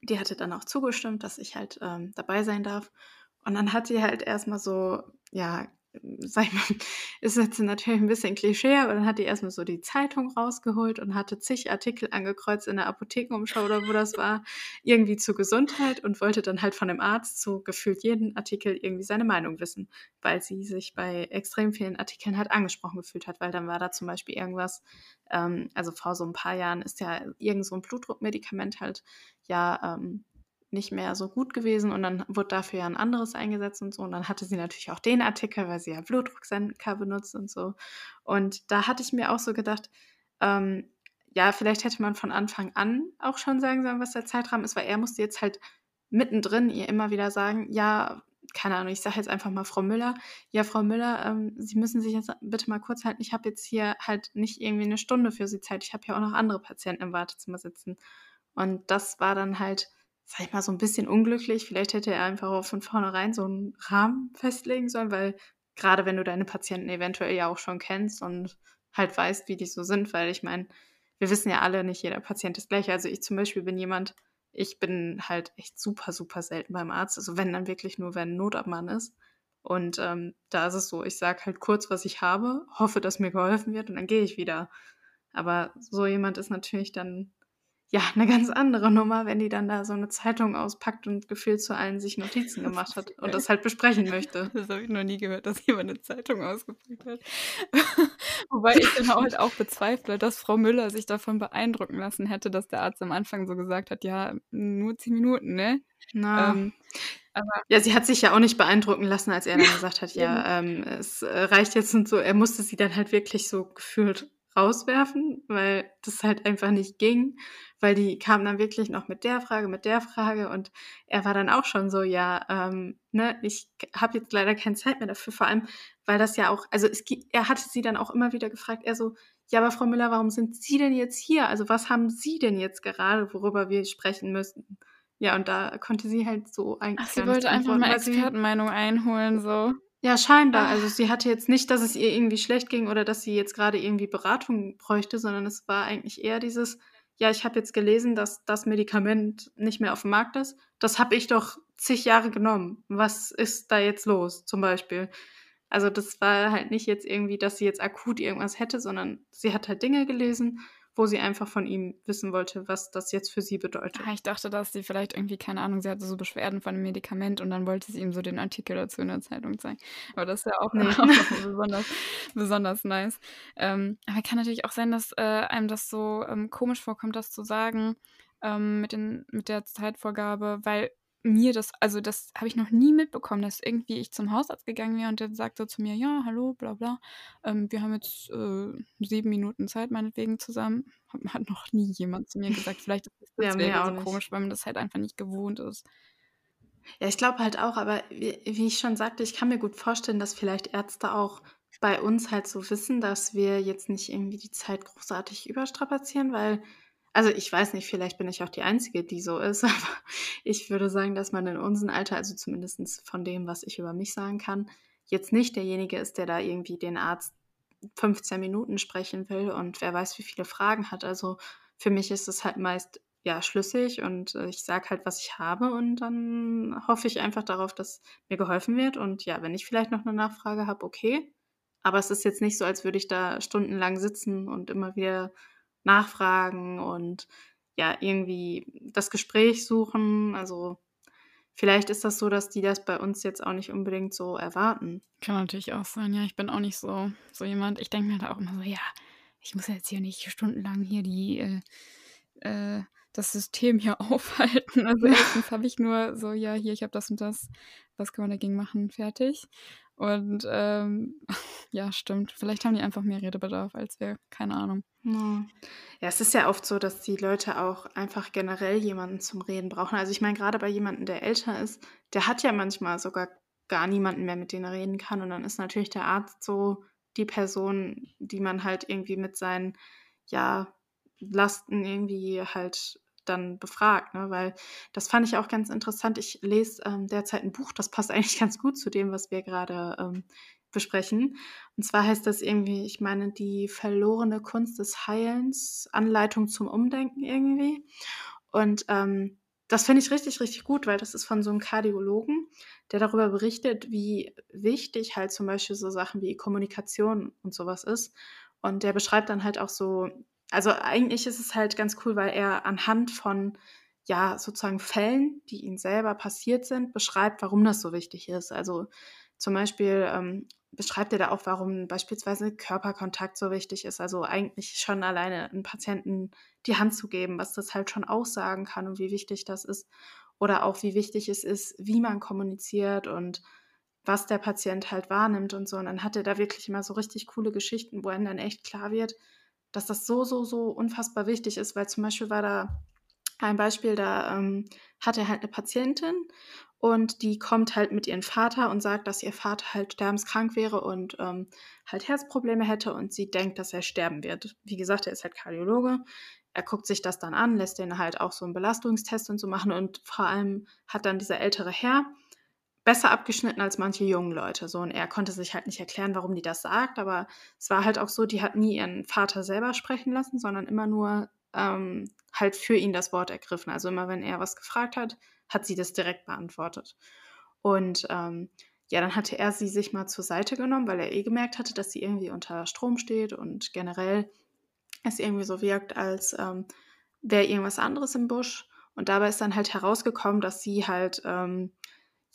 die hatte dann auch zugestimmt, dass ich halt, ähm, dabei sein darf. Und dann hat die halt erst mal so ja, sage ich mal [LAUGHS] ist jetzt natürlich 'n bisschen Klischee, aber dann hat die erst mal so die Zeitung rausgeholt und hatte zig Artikel angekreuzt in der Apothekenumschau oder wo das war, irgendwie zur Gesundheit und wollte dann halt von dem Arzt zu gefühlt jeden Artikel irgendwie seine Meinung wissen, weil sie sich bei extrem vielen Artikeln halt angesprochen gefühlt hat. Weil dann war da zum Beispiel irgendwas ähm, also, vor so 'n paar Jahren ist ja irgend so 'n Blutdruckmedikament halt, ja, ähm, nicht mehr so gut gewesen und dann wurde dafür ja 'n anderes eingesetzt und so. Und dann hatte sie natürlich auch den Artikel, weil sie ja Blutdrucksenker benutzt und so. Und da hatte ich mir auch so gedacht, ähm, ja, vielleicht hätte man von Anfang an auch schon sagen sollen, was der Zeitrahmen ist, weil er musste jetzt halt mittendrin ihr immer wieder sagen: „Ja“ keine Ahnung, ich sage jetzt einfach mal Frau Müller: „Ja, Frau Müller, ähm, Sie müssen sich jetzt bitte mal kurz halten. Ich habe jetzt hier halt nicht irgendwie 'ne Stunde für Sie Zeit. Ich habe hier auch noch andere Patienten im Wartezimmer sitzen.“ Und das war dann halt, sage ich mal, so 'n bisschen unglücklich. Vielleicht hätte er einfach auch von vornherein so 'n Rahmen festlegen sollen, weil grade wenn du deine Patienten eventuell ja auch schon kennst und halt weißt, wie die so sind, weil ich meine, wir wissen ja alle, nicht jeder Patient ist gleich. Also, ich zum Beispiel bin jemand ich bin halt echt super, super selten beim Arzt. Also, wenn, dann wirklich nur, wenn Not am ist. Und, ähm, da ist es so, ich sage halt kurz, was ich habe, hoffe, dass mir geholfen wird und dann gehe ich wieder. Aber so jemand ist natürlich dann, ja, 'ne ganz andere Nummer, wenn die dann da so 'ne Zeitung auspackt und gefühlt zu allen sich Notizen gemacht hat und das halt besprechen möchte. [LAUGHS] Das habe ich noch nie gehört, dass jemand 'ne Zeitung ausgepackt hat. [LAUGHS] Wobei ich dann halt auch bezweifle, dass Frau Müller sich davon beeindrucken lassen hätte, dass der Arzt am Anfang so gesagt hat: „Ja, nur 10 Minuten, ne?“ Na. Ähm Aber Ja, sie hat sich ja auch nicht beeindrucken lassen, als er dann gesagt hat: „Ja, ähm, es, reicht jetzt“ und so. Er musste sie dann halt wirklich so gefühlt rauswerfen, weil das halt einfach nicht ging, weil die kam dann wirklich noch mit der Frage, mit der Frage und er war dann auch schon so: „Ja, ähm, ne, ich habe jetzt leider keine Zeit mehr dafür.“ Vor allem, weil das ja auch also, es er hatte sie dann auch immer wieder gefragt. Er so: „Ja, aber Frau Müller, warum sind Sie denn jetzt hier? Also, was haben Sie denn jetzt gerade, worüber wir sprechen müssen?“ Ja, und da konnte sie halt so Ach, eigentlich sie gar nichts wollte einfach mal sie Expertenmeinung einholen so. Ja, scheinbar. Ah. Also, sie hatte jetzt nicht, dass es ihr irgendwie schlecht ging oder dass sie jetzt grade irgendwie Beratung bräuchte, sondern es war eigentlich eher dieses: „Ja, ich habe jetzt gelesen, dass das Medikament nicht mehr aufm Markt ist. Das habe ich doch zig Jahre genommen. Was ist da jetzt los?“ Zum Beispiel. Also, das war halt nicht jetzt irgendwie, dass sie jetzt akut irgendwas hätte, sondern sie hat halt Dinge gelesen, wo sie einfach von ihm wissen wollte, was das jetzt für sie bedeutet. Ah, ich dachte, dass sie vielleicht irgendwie keine Ahnung, sie hatte so Beschwerden von 'nem Medikament und dann wollte sie ihm so den Artikel dazu in der Zeitung zeigen. Aber das ist ja auch Ne. auch [LAUGHS] besonders besonders nice. Ähm, aber kann natürlich auch sein, dass, äh, einem das so, ähm, komisch vorkommt, das zu sagen, ähm, mit den mit der Zeitvorgabe, weil mir das also, das habe ich noch nie mitbekommen, dass irgendwie ich zum Hausarzt gegangen wäre und der sagt so zu mir: „Ja, hallo, bla bla. Ähm, wir haben jetzt, äh, 7 Minuten Zeit meinetwegen zusammen.“ Hat noch nie jemand zu mir gesagt. Vielleicht ist es Ja, deswegen auch so nicht. komisch, weil man das halt einfach nicht gewohnt ist. Ja, ich glaube halt auch, aber wie wie ich schon sagte, ich kann mir gut vorstellen, dass vielleicht Ärzte auch bei uns halt so wissen, dass wir jetzt nicht irgendwie die Zeit großartig überstrapazieren, weil also, ich weiß nicht, vielleicht bin ich auch die Einzige, die so ist, [LAUGHS] aber ich würde sagen, dass man in unserem Alter, also zumindest von dem, was ich über mich sagen kann, jetzt nicht derjenige ist, der da irgendwie den Arzt 15 Minuten sprechen will und wer weiß, wie viele Fragen hat. Also, für mich ist es halt meist, ja, schlüssig und, äh, ich sage halt, was ich habe und dann hoffe ich einfach darauf, dass mir geholfen wird und ja, wenn ich vielleicht noch 'ne Nachfrage habe, okay. Aber es ist jetzt nicht so, als würde ich da stundenlang sitzen und immer wieder nachfragen und, ja, irgendwie das Gespräch suchen. Also, vielleicht ist das so, dass die das bei uns jetzt auch nicht unbedingt so erwarten. Kann natürlich auch sein, ja. Ich bin auch nicht so so jemand. Ich denke mir da auch immer so: „Ja, ich muss jetzt hier nicht stundenlang hier die äh, äh, das System hier [LAUGHS] aufhalten.“ Also, [LAUGHS] erstens habe ich nur so: „Ja, hier, ich habe das und das. Was kann man dagegen machen?“ Fertig. Und, ähm, [LAUGHS] ja, stimmt. Vielleicht haben die einfach mehr Redebedarf als wir, keine Ahnung. Ja. Es ist ja oft so, dass die Leute auch einfach generell jemanden zum Reden brauchen. Also, ich meine, grade bei jemandem, der älter ist, der hat ja manchmal sogar gar niemanden mehr, mit dem er reden kann. Und dann ist natürlich der Arzt so die Person, die man halt irgendwie mit seinen, ja, Lasten irgendwie halt dann befragt, ne? Weil das fand ich auch ganz interessant. Ich lese, ähm, derzeit 'n Buch, das passt [LAUGHS] eigentlich ganz gut zu dem, was wir grade, ähm, besprechen. Und zwar heißt das irgendwie, ich meine, „Die verlorene Kunst des Heilens. Anleitung zum Umdenken“ irgendwie. Und, ähm, das finde ich richtig, richtig gut, weil das ist von so 'nem Kardiologen, der darüber berichtet, wie wichtig halt zum Beispiel so Sachen wie Kommunikation und so was ist. Und der beschreibt dann halt auch so also, eigentlich ist es halt ganz cool, weil er anhand von, ja, sozusagen Fällen, die ihm selber passiert sind, beschreibt, warum das so wichtig ist. Also, zum Beispiel, ähm, beschreibt er da auch, warum beispielsweise Körperkontakt so wichtig ist. Also, eigentlich schon alleine 'n Patienten die Hand zu geben, was das halt schon aussagen kann und wie wichtig das ist. Oder auch, wie wichtig es ist, wie man kommuniziert und was der Patient halt wahrnimmt und so. Und dann hat er da wirklich immer so richtig coole Geschichten, wo einem dann echt klar wird, dass das so, so, so unfassbar wichtig ist, weil zum Beispiel war da ein Beispiel, da, ähm, hat er halt 'ne Patientin und die kommt halt mit ihrem Vater und sagt, dass ihr Vater halt sterbenskrank wäre und, ähm, halt Herzprobleme hätte und sie denkt, dass er sterben wird. Wie gesagt, er ist halt Kardiologe. Er guckt sich das dann an, lässt den halt auch so 'n Belastungstest und so machen und vor allem hat dann dieser ältere Herr besser abgeschnitten als manche jungen Leute so. Und er konnte sich halt nicht erklären, warum die das sagt, aber es war halt auch so, die hat nie ihren Vater selber sprechen lassen, sondern immer nur, ähm, halt für ihn das Wort ergriffen. Also, immer wenn er was gefragt hat, hat sie das direkt beantwortet. Und, ähm, ja, dann hatte er sie sich mal zur Seite genommen, weil er eh gemerkt hatte, dass sie irgendwie unter Strom steht und generell es irgendwie so wirkt, als, ähm, wäre irgendwas anderes im Busch. Und dabei ist dann halt herausgekommen, dass sie halt, ähm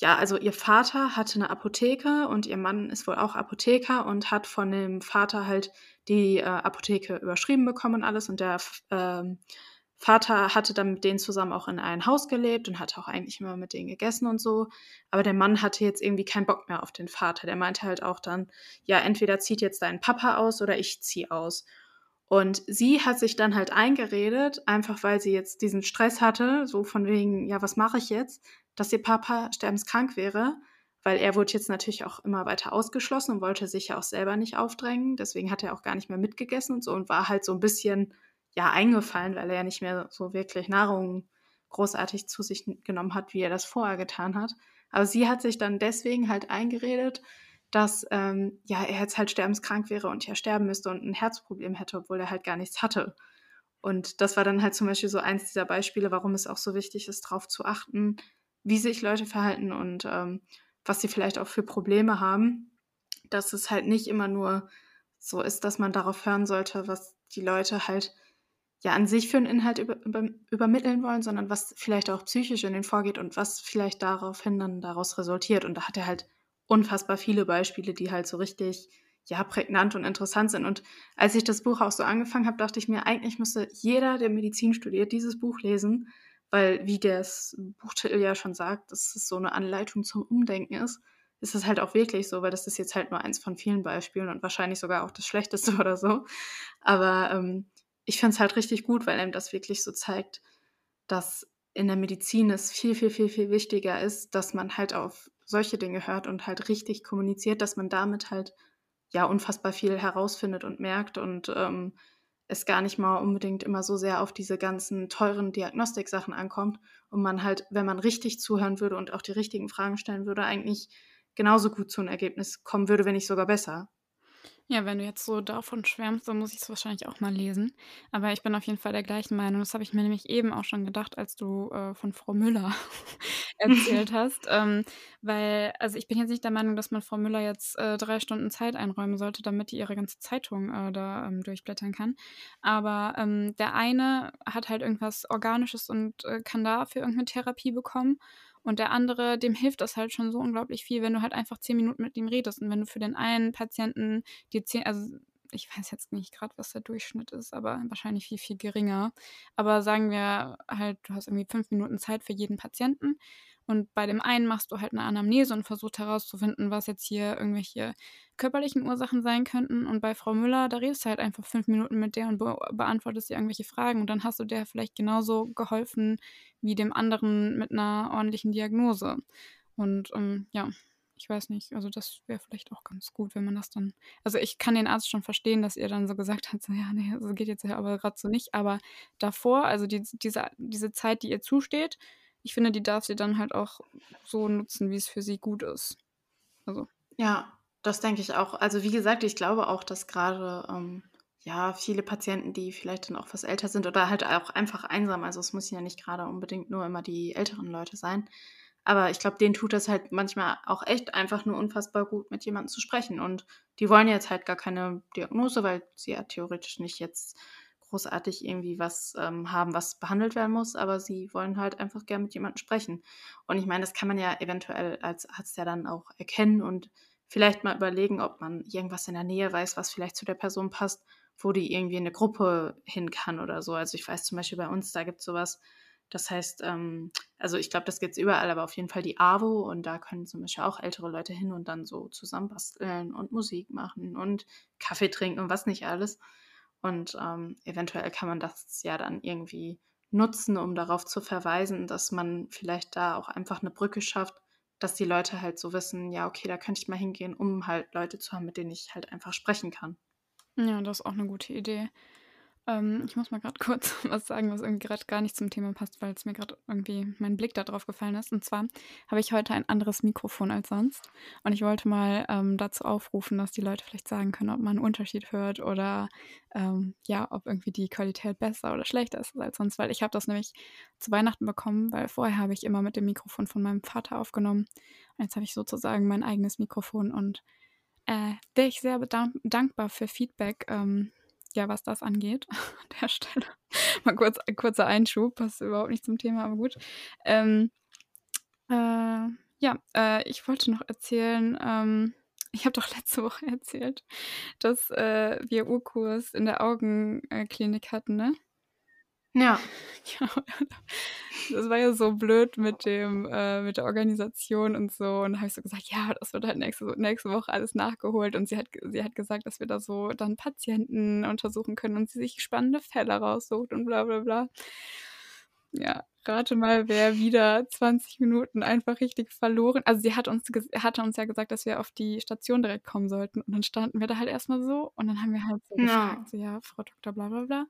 ja, also, ihr Vater hatte 'ne Apotheke und ihr Mann ist wohl auch Apotheker und hat von dem Vater halt die, äh, Apotheke überschrieben bekommen und alles und der ähm, Vater hatte dann mit denen zusammen auch in einem Haus gelebt und hatte auch eigentlich immer mit denen gegessen und so. Aber der Mann hatte jetzt irgendwie keinen Bock mehr auf den Vater. Der meinte halt auch dann, ja, entweder zieht jetzt dein Papa aus oder ich ziehe aus. Und sie hat sich dann halt eingeredet, einfach weil sie jetzt diesen Stress hatte, so von wegen, ja, was mache ich jetzt, dass ihr Papa sterbenskrank wäre, weil er wurde jetzt natürlich auch immer weiter ausgeschlossen und wollte sich ja auch selber nicht aufdrängen. Deswegen hat er auch gar nicht mehr mitgegessen und so und war halt so ein bisschen, ja, eingefallen, weil er ja nicht mehr so wirklich Nahrung großartig zu sich genommen hat, wie er das vorher getan hat. Aber sie hat sich dann deswegen halt eingeredet, dass ähm, ja, er jetzt halt sterbenskrank wäre und ja sterben müsste und ein Herzproblem hätte, obwohl er halt gar nichts hatte. Und das war dann halt zum Beispiel so eins dieser Beispiele, warum es auch so wichtig ist, darauf zu achten, wie sich Leute verhalten und ähm, was sie vielleicht auch für Probleme haben. Dass es halt nicht immer nur so ist, dass man darauf hören sollte, was die Leute halt ja an sich für einen Inhalt über, über, übermitteln wollen, sondern was vielleicht auch psychisch in ihnen vorgeht und was vielleicht daraufhin dann daraus resultiert. Und da hat er halt unfassbar viele Beispiele, die halt so richtig ja, prägnant und interessant sind. Und als ich das Buch auch so angefangen habe, dachte ich mir, eigentlich müsste jeder, der Medizin studiert, dieses Buch lesen, weil, wie das Buchtitel ja schon sagt, dass es so eine Anleitung zum Umdenken ist, ist es halt auch wirklich so, weil das ist jetzt halt nur eins von vielen Beispielen und wahrscheinlich sogar auch das Schlechteste [LAUGHS] oder so. Aber ähm, ich finde es halt richtig gut, weil einem das wirklich so zeigt, dass in der Medizin es viel, viel, viel, viel wichtiger ist, dass man halt auf solche Dinge hört und halt richtig kommuniziert, dass man damit halt ja unfassbar viel herausfindet und merkt und ähm, es gar nicht mal unbedingt immer so sehr auf diese ganzen teuren Diagnostiksachen ankommt und man halt, wenn man richtig zuhören würde und auch die richtigen Fragen stellen würde, eigentlich genauso gut zu einem Ergebnis kommen würde, wenn nicht sogar besser. Ja, wenn du jetzt so davon schwärmst, dann muss ich es wahrscheinlich auch mal lesen. Aber ich bin auf jeden Fall der gleichen Meinung. Das habe ich mir nämlich eben auch schon gedacht, als du äh, von Frau Müller [LAUGHS] erzählt hast. Ähm, weil, also ich bin jetzt nicht der Meinung, dass man Frau Müller jetzt äh, drei Stunden Zeit einräumen sollte, damit die ihre ganze Zeitung äh, da ähm, durchblättern kann. Aber ähm, der eine hat halt irgendwas Organisches und äh, kann dafür irgendeine Therapie bekommen. Und der andere, dem hilft das halt schon so unglaublich viel, wenn du halt einfach zehn Minuten mit ihm redest. Und wenn du für den einen Patienten dir zehn, also ich weiß jetzt nicht gerade, was der Durchschnitt ist, aber wahrscheinlich viel, viel geringer. Aber sagen wir halt, du hast irgendwie fünf Minuten Zeit für jeden Patienten und bei dem einen machst du halt eine Anamnese und versuchst herauszufinden, was jetzt hier irgendwelche körperlichen Ursachen sein könnten. Und bei Frau Müller, da redest du halt einfach fünf Minuten mit der und be beantwortest ihr irgendwelche Fragen. Und dann hast du der vielleicht genauso geholfen wie dem anderen mit einer ordentlichen Diagnose. Und ähm, ja, ich weiß nicht, also das wäre vielleicht auch ganz gut, wenn man das dann. Also ich kann den Arzt schon verstehen, dass ihr dann so gesagt habt, so, ja, nee, das geht jetzt aber gerade so nicht. Aber davor, also die, diese, diese Zeit, die ihr zusteht, ich finde, die darf sie dann halt auch so nutzen, wie es für sie gut ist. Also. Ja, das denke ich auch. Also wie gesagt, ich glaube auch, dass gerade ähm, ja viele Patienten, die vielleicht dann auch was älter sind oder halt auch einfach einsam, also es muss ja nicht gerade unbedingt nur immer die älteren Leute sein, aber ich glaube, denen tut das halt manchmal auch echt einfach nur unfassbar gut, mit jemandem zu sprechen. Und die wollen jetzt halt gar keine Diagnose, weil sie ja theoretisch nicht jetzt großartig irgendwie was ähm, haben, was behandelt werden muss, aber sie wollen halt einfach gerne mit jemandem sprechen. Und ich meine, das kann man ja eventuell als Arzt ja dann auch erkennen und vielleicht mal überlegen, ob man irgendwas in der Nähe weiß, was vielleicht zu der Person passt, wo die irgendwie in eine Gruppe hin kann oder so. Also ich weiß zum Beispiel bei uns, da gibt es sowas, das heißt, ähm, also ich glaube, das gibt es überall, aber auf jeden Fall die AWO und da können zum Beispiel auch ältere Leute hin und dann so zusammen basteln und Musik machen und Kaffee trinken und was nicht alles. Und ähm, eventuell kann man das ja dann irgendwie nutzen, um darauf zu verweisen, dass man vielleicht da auch einfach eine Brücke schafft, dass die Leute halt so wissen, ja, okay, da könnte ich mal hingehen, um halt Leute zu haben, mit denen ich halt einfach sprechen kann. Ja, das ist auch eine gute Idee. Ähm, ich muss mal gerade [LAUGHS] kurz was sagen, was irgendwie gerade gar nicht zum Thema passt, weil es mir gerade irgendwie mein Blick da drauf gefallen ist. Und zwar habe ich heute ein anderes Mikrofon als sonst. Und ich wollte mal ähm, dazu aufrufen, dass die Leute vielleicht sagen können, ob man einen Unterschied hört oder ähm, ja, ob irgendwie die Qualität besser oder schlechter ist als sonst. Weil ich habe das nämlich zu Weihnachten bekommen, weil vorher habe ich immer mit dem Mikrofon von meinem Vater aufgenommen. Und jetzt habe ich sozusagen mein eigenes Mikrofon und äh, wäre ich sehr dankbar für Feedback. Ähm, ja, was das angeht, [LAUGHS] an der Stelle. [LAUGHS] Mal kurz, kurzer Einschub, passt überhaupt nicht zum Thema, aber gut. Ähm, äh, ja, äh, ich wollte noch erzählen, ähm, ich habe doch [LAUGHS] letzte Woche erzählt, dass äh, wir Urkurs in der Augenklinik hatten, ne? Ja. Ja, [LAUGHS] das war ja so blöd mit dem äh, mit der Organisation und so. Und dann habe ich so gesagt: „Ja, das wird halt nächste nächste Woche alles nachgeholt.“ Und sie hat sie hat gesagt, dass wir da so dann Patienten untersuchen können und sie sich spannende Fälle raussucht und bla bla bla. Ja, rate mal, wer wieder 20 Minuten einfach richtig verloren also, sie hat uns hatte uns ja gesagt, dass wir auf die Station direkt kommen sollten. Und dann standen wir da halt erst mal so und dann haben wir halt so Ja. gefragt, so: „Ja, Frau Doktor bla bla bla.“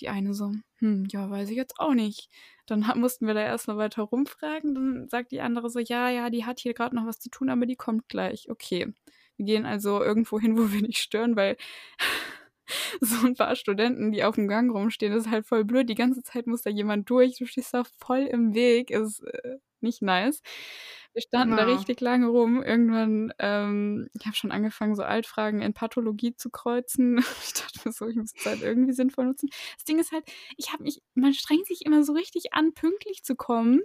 Die eine so: „Hm, ja, weiß ich jetzt auch nicht.“ Dann mussten wir da erst mal weiter rumfragen. Dann sagt die andere so: „Ja, ja, die hat hier grad noch was zu tun, aber die kommt gleich.“ Okay. Wir gehen also irgendwo hin, [LAUGHS] wo wir nicht stören, weil [LAUGHS] so 'n paar Studenten, die aufm Gang rumstehen, ist halt voll blöd. Die ganze Zeit muss da jemand durch. Du stehst da voll im Weg. Ist, äh, nicht nice. Wir standen da Ja. richtig lange rum. Irgendwann, ähm ich habe schon angefangen, so Altfragen in Pathologie zu kreuzen. [LAUGHS] Ich dachte mir so, ich muss die Zeit irgendwie sinnvoll nutzen. Das Ding ist halt, ich habe mich man strengt sich immer so richtig an, pünktlich zu kommen.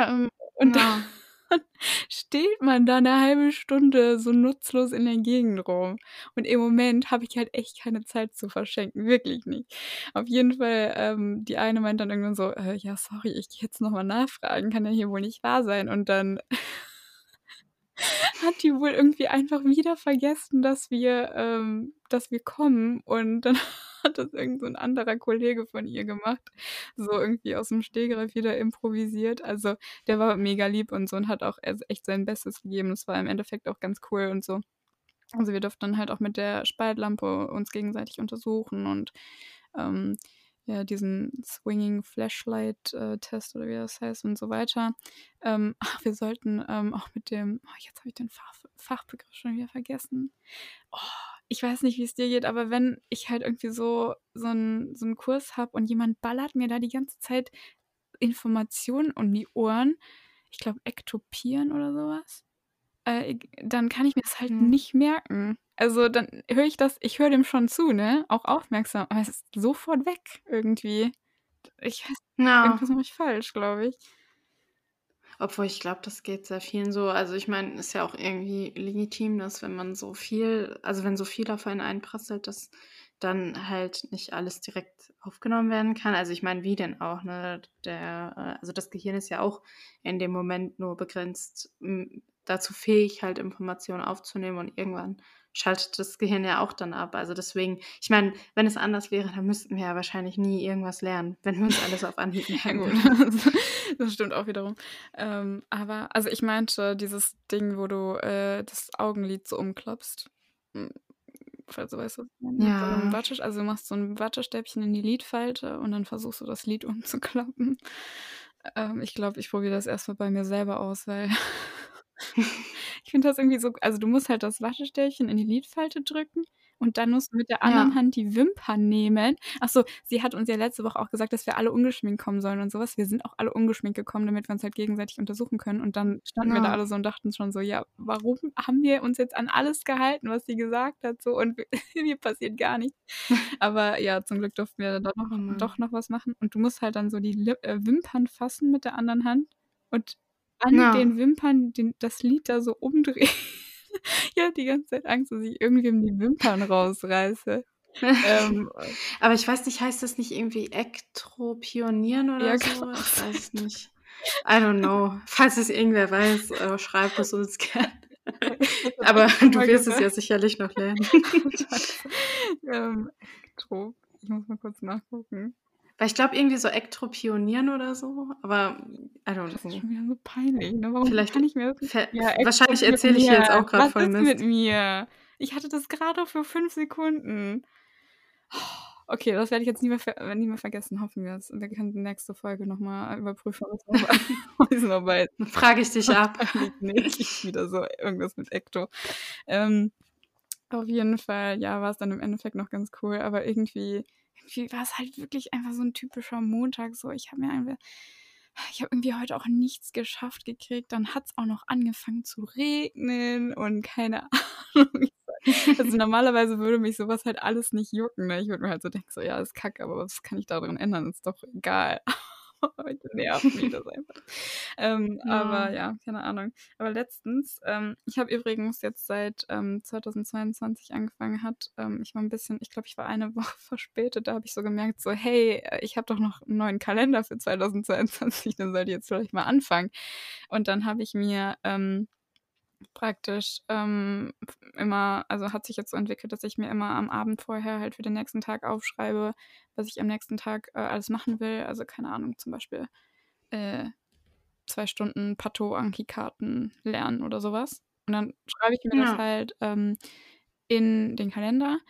Ähm, und Ja. dann [LAUGHS] [LAUGHS] steht man da 'ne 1/2 Stunde so nutzlos in der Gegend rum. Und im Moment habe ich halt echt keine Zeit zu verschenken, wirklich nicht. Auf jeden Fall, ähm, die eine meint dann irgendwann so: „Äh, ja, sorry, ich gehe jetzt noch mal nachfragen, kann ja hier wohl nicht wahr sein.“ Und dann [LAUGHS] hat die wohl irgendwie einfach wieder vergessen, dass wir ähm, dass wir kommen. Und dann [LAUGHS] hat das irgend so anderer Kollege von ihr gemacht, so irgendwie aus'm Stegreif wieder improvisiert. Also, der war mega lieb und so und hat auch echt sein Bestes gegeben. Das war im Endeffekt auch ganz cool und so. Also, wir durften dann halt auch mit der Spaltlampe uns gegenseitig untersuchen und, ähm, ja, diesen Swinging Flashlight, äh, Test oder wie das heißt und so weiter. Ähm, [LAUGHS] ach, wir sollten, ähm, auch mit dem oh, jetzt habe ich den Fach Fachbegriff schon wieder vergessen. Oh, ich weiß nicht, wie's dir geht, aber wenn ich halt irgendwie so so 'n so 'n Kurs habe und jemand ballert mir da die ganze Zeit Informationen um die Ohren, ich glaube ektopieren oder so was, äh, dann kann ich mir das halt Mhm. nicht merken. Also, dann höre ich das ich höre dem schon zu, ne, auch aufmerksam, aber es ist sofort weg irgendwie. Ich weiß Ja. irgendwas mache ich falsch, glaube ich. Obwohl, ich glaube, das geht sehr vielen so. Also, ich meine, ist ja auch irgendwie legitim, dass wenn man so viel also, wenn so viel auf einen einprasselt, dass dann halt nicht alles direkt aufgenommen werden kann. Also, ich meine, wie denn auch, ne? Der äh, also, das Gehirn ist ja auch in dem Moment nur begrenzt, dazu fähig, halt Informationen aufzunehmen und irgendwann schaltet das Gehirn ja auch dann ab. Also, deswegen ich meine, wenn es anders wäre, dann müssten wir ja wahrscheinlich nie irgendwas lernen, wenn wir uns alles auf Anhieb [LAUGHS] Ja merken gut, würden. [LAUGHS] das stimmt auch wiederum. Ähm, aber also, ich meinte dieses Ding, wo du, äh, das Augenlid so umklappst. Hm, falls du weißt, was ich meine, Ja. Also, du machst so 'n Wattestäbchen in die Lidfalte und dann versuchst du, das Lid [LAUGHS] umzuklappen. Ähm, ich glaube, ich probiere das erst mal bei mir selber aus, weil ich finde das irgendwie so also, du musst halt das Wattestäbchen in die Lidfalte drücken und dann musst du mit der anderen Ja. Hand die Wimpern nehmen. Ach so, sie hat uns ja letzte Woche auch gesagt, dass wir alle ungeschminkt kommen sollen und so was. Wir sind auch alle ungeschminkt gekommen, damit wir uns halt gegenseitig untersuchen können. Und dann standen wir da Ja. alle so und dachten schon so: „Ja, warum haben wir uns jetzt an alles gehalten, was sie gesagt hat so und [LAUGHS] mir passiert gar nichts?“ Aber ja, zum Glück durften wir dann doch Oh noch doch noch was machen. Und du musst halt dann so die Lip äh, Wimpern fassen mit der anderen Hand und an Ja. den Wimpern den das Lid da so umdrehen. [LAUGHS] Ich hatte die ganze Zeit Angst, dass ich irgendwem die Wimpern rausreiße. Ähm, äh [LAUGHS] Aber ich weiß nicht, heißt das nicht irgendwie ektropionieren Ja, oder kann so? auch Ich weiß nicht. I don't know. Falls es irgendwer weiß, äh, schreibt es uns gerne. [LAUGHS] Aber du wirst es ja sicherlich noch lernen. Ähm, Ektro ich muss mal kurz nachgucken. Weil ich glaube irgendwie so ektropionieren oder so, aber I don't Das ist know. schon wieder so peinlich, ne? Warum Vielleicht kann ich mir das ja, wahrscheinlich erzähle ich hier jetzt auch Was voll ist mit Mist. mir? Ich hatte das grade für 5 Sekunden. Okay, das werde ich jetzt nie mehr ver nie mehr vergessen, hoffen wir's. Wir können nächste Folge noch mal überprüfen. [LAUGHS] Dann frage ich dich ab. [LAUGHS] Nicht. Wieder so irgendwas mit Ekto. Ähm, auf jeden Fall, ja, war's dann im Endeffekt noch ganz cool, aber irgendwie irgendwie war's halt wirklich einfach so 'n typischer Montag so. Ich habe mir einfach ich habe irgendwie heute auch nichts geschafft gekriegt. Dann hat's auch noch angefangen zu regnen und keine [LAUGHS] Ahnung. Also, [LAUGHS] normalerweise würde mich so was halt alles nicht jucken, ne? Ich würde mir halt so denken so: „Ja, ist Kacke, aber was kann ich da dran ändern? Ist doch egal.“ [LAUGHS] Heute nervt mich das einfach. Ähm, aber Ja. ja, keine Ahnung. Aber letztens ähm, ich habe übrigens jetzt seit, ähm, 2022 angefangen hat ähm, ich war 'n bisschen ich glaube, ich war eine [LAUGHS] Woche verspätet, da habe ich so gemerkt, so: „Hey, äh, ich habe doch noch 'n neuen Kalender für 2022, dann sollte ich jetzt vielleicht mal anfangen.“ Und dann habe ich mir, ähm, praktisch, ähm, immer also, hat sich jetzt so entwickelt, dass ich mir immer am Abend vorher halt für den nächsten Tag aufschreibe, was ich am nächsten Tag, äh, alles machen will. Also, keine Ahnung, zum Beispiel, äh, 2 Stunden Pato-Anki-Karten lernen oder so was. Und dann schreibe ich mir das Ja. halt, ähm, in den Kalender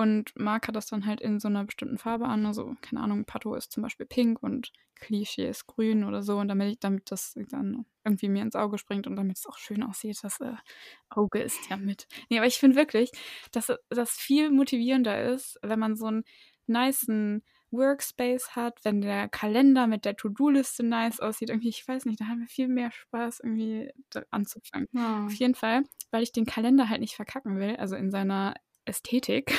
und markere das dann halt in so 'ner bestimmten Farbe an. Also, keine Ahnung, Pato ist zum Beispiel pink und Klischee ist grün oder so. Und damit ich damit das dann irgendwie mir ins Auge springt und damit's auch schön aussieht, das, äh, Auge ist ja mit. Ne, aber ich finde wirklich, dass das viel motivierender ist, wenn man so 'n nicen Workspace hat, wenn der Kalender mit der To-do-Liste nice aussieht. Irgendwie, ich weiß nicht, da haben wir viel mehr Spaß, irgendwie anzufangen. Auf Ja. jeden Fall, weil ich den Kalender halt nicht verkacken will, also, in seiner Ästhetik,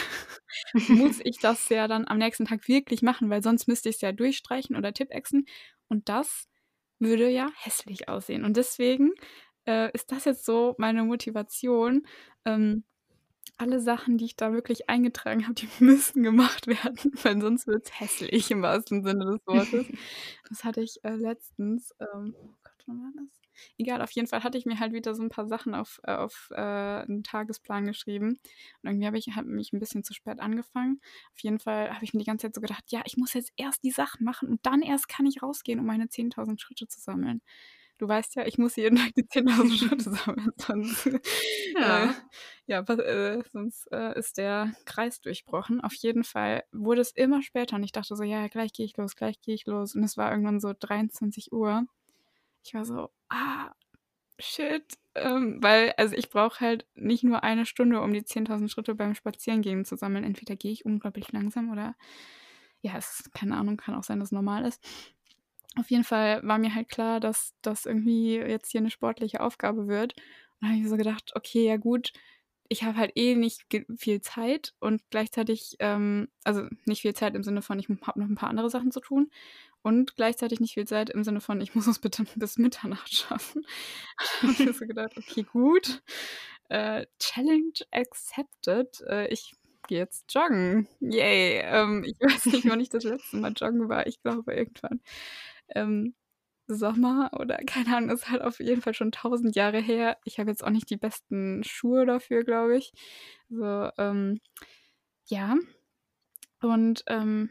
[LAUGHS] muss ich das ja dann am nächsten Tag wirklich machen, weil sonst müsste ich's ja durchstreichen oder Tippexen und das würde ja hässlich aussehen. Und deswegen, äh, ist das jetzt so meine Motivation, ähm, alle Sachen, die ich da wirklich eingetragen habe, die [LAUGHS] müssen gemacht werden, [LAUGHS] weil sonst wird's hässlich im wahrsten Sinne des Wortes. Das hatte ich, äh, letztens, ähm oh Gott, wann war das? Egal, auf jeden Fall hatte ich mir halt wieder so 'n paar Sachen auf äh, auf, äh, 'n Tagesplan geschrieben und irgendwie habe ich habe mich 'n bisschen zu spät angefangen. Auf jeden Fall habe ich mir die ganze Zeit so gedacht: „Ja, ich muss jetzt erst die Sachen machen und dann erst kann ich rausgehen, um meine 10.000 Schritte zu sammeln.“ Du weißt ja, ich muss jeden Tag die 10.000 Schritte [LAUGHS] sammeln, sonst, äh, Ja. ja, pa äh, sonst, äh, ist der Kreis durchbrochen. Auf jeden Fall wurde es immer später und ich dachte so: „Ja, gleich gehe ich los, gleich gehe ich los.“ Und es war irgendwann so 23:00. Ich war so: „Ah, shit.“ Ähm, weil also, ich brauche halt nicht nur 1 Stunde, um die 10.000 Schritte beim Spazierengehen zu sammeln. Entweder gehe ich unglaublich langsam oder ja, es keine Ahnung, kann auch sein, dass es normal ist. Auf jeden Fall war mir halt klar, dass das irgendwie jetzt hier 'ne sportliche Aufgabe wird. Und dann habe ich so gedacht: „Okay, ja gut, ich habe halt eh nicht viel Zeit und gleichzeitig, ähm also, nicht viel Zeit im Sinne von, ich habe noch 'n paar andere Sachen zu tun und gleichzeitig nicht viel Zeit im Sinne von, ich muss es bitte [LAUGHS] bis Mitternacht schaffen.“ [LAUGHS] Habe ich so gedacht: „Okay, gut, äh, Challenge accepted. Äh, ich gehe jetzt joggen. Yay.“ Ähm, ich weiß nicht, wann ich das letzte Mal joggen war. Ich glaube irgendwann, ähm, Sommer oder keine Ahnung, ist halt auf jeden Fall schon 1.000 Jahre her. Ich habe jetzt auch nicht die besten Schuhe dafür, glaube ich. So, ähm, ja. Und, ähm,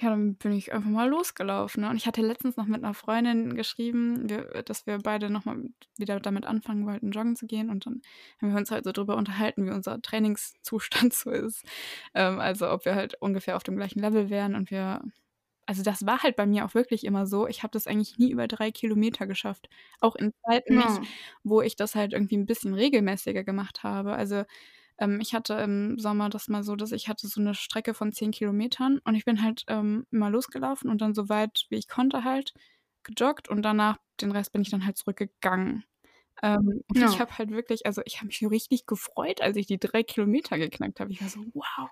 ja, dann bin ich einfach mal losgelaufen, ne? Und ich hatte letztens noch mit 'ner Freundin geschrieben, wir dass wir beide noch mal wieder damit anfangen wollten, joggen zu gehen. Und dann haben wir uns halt so drüber unterhalten, wie unser Trainingszustand [LAUGHS] so ist. Ähm, also, ob wir halt ungefähr auf dem gleichen Level wären und wir also, das war halt bei mir auch wirklich immer so. Ich habe das eigentlich nie über 3 Kilometer geschafft. Auch in Zeiten nicht, Ja. wo ich das halt irgendwie 'n bisschen regelmäßiger gemacht habe. Also, ähm, ich hatte im Sommer das mal so, dass ich hatte so 'ne Strecke von 10 Kilometern und ich bin halt, ähm, immer losgelaufen und dann so weit, wie ich konnte halt gejoggt und danach den Rest bin ich dann halt zurückgegangen. Ähm, und ich Ja. habe halt wirklich also, ich habe mich richtig gefreut, als ich die 3 Kilometer geknackt habe. Ich war so: „Wow,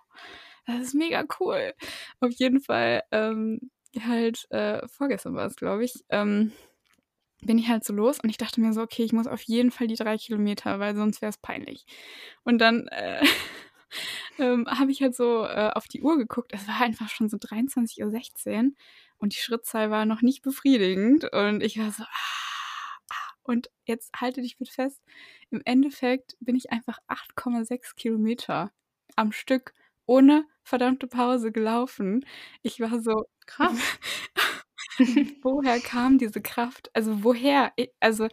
das ist mega cool.“ Auf jeden Fall, ähm, halt, äh, vorgestern war es, glaube ich, ähm, bin ich halt so los und ich dachte mir so: „Okay, ich muss auf jeden Fall die 3 Kilometer, weil sonst wäre es peinlich.“ Und dann, äh, [LAUGHS] ähm, habe ich halt so, äh, auf die Uhr geguckt. Es war einfach schon so 23:16 und die Schrittzahl war noch nicht befriedigend und ich war so: „Ah, ah.“ Und jetzt halte dich bitte fest, im Endeffekt bin ich einfach 8,6 Kilometer am Stück ohne verdammte Pause gelaufen. Ich war so: Krass. [LAUGHS] „Woher kam diese Kraft?“ Also, woher? Also,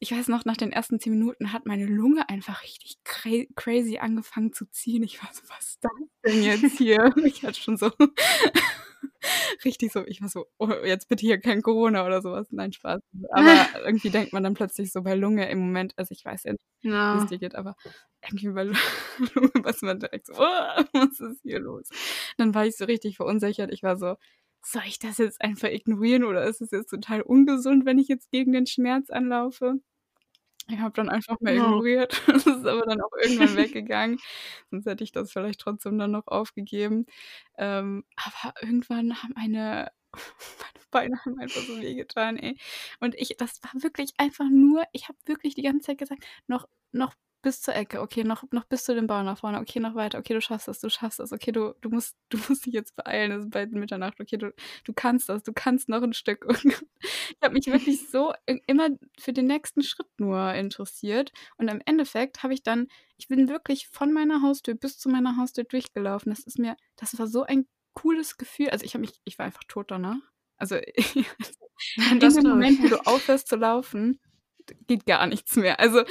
ich weiß noch, nach den ersten 10 Minuten hat meine Lunge einfach richtig cra crazy angefangen zu ziehen. Ich war so: „Was ist das denn jetzt hier?“ [LAUGHS] Ich hatte schon so [LAUGHS] richtig so ich war so: „Oh, jetzt bitte hier kein Corona oder so was.“ Nein, Spaß. [LAUGHS] Aber irgendwie denkt man dann plötzlich so bei Lunge im Moment also, ich weiß ja nicht, wie's Ja. dir geht, aber irgendwie bei Lu [LAUGHS] Lunge weiß man direkt so: „Oh, was ist hier los?“ Dann war ich so richtig verunsichert. Ich war so: „Soll ich das jetzt einfach ignorieren oder ist es jetzt total ungesund, wenn ich jetzt gegen den Schmerz anlaufe?“ Ich habe dann einfach mal Ja. ignoriert. [LAUGHS] Es ist aber dann auch [LAUGHS] irgendwann weggegangen, sonst hätte ich das vielleicht trotzdem dann noch aufgegeben. Ähm, aber irgendwann haben meine meine Beine haben einfach so wehgetan, ey. Und ich das war wirklich einfach nur ich habe wirklich die ganze Zeit gesagt: „Noch noch bis zur Ecke, okay, noch noch bis zu dem Baum nach vorne, okay, noch weiter, okay, du schaffst das, du schaffst das, okay, du du musst [LAUGHS] du musst dich jetzt beeilen, es ist bald Mitternacht, okay, du du kannst das, du kannst noch 'n Stück.“ [LAUGHS] Ich habe mich wirklich [LAUGHS] so immer für den nächsten Schritt nur interessiert und im Endeffekt habe ich dann ich bin wirklich von meiner Haustür bis zu meiner Haustür durchgelaufen. Das ist mir das war so ein cooles Gefühl. Also, ich habe mich ich war einfach tot danach. Also, in dem. Moment, wo du aufhörst zu laufen, geht gar nichts mehr. Also,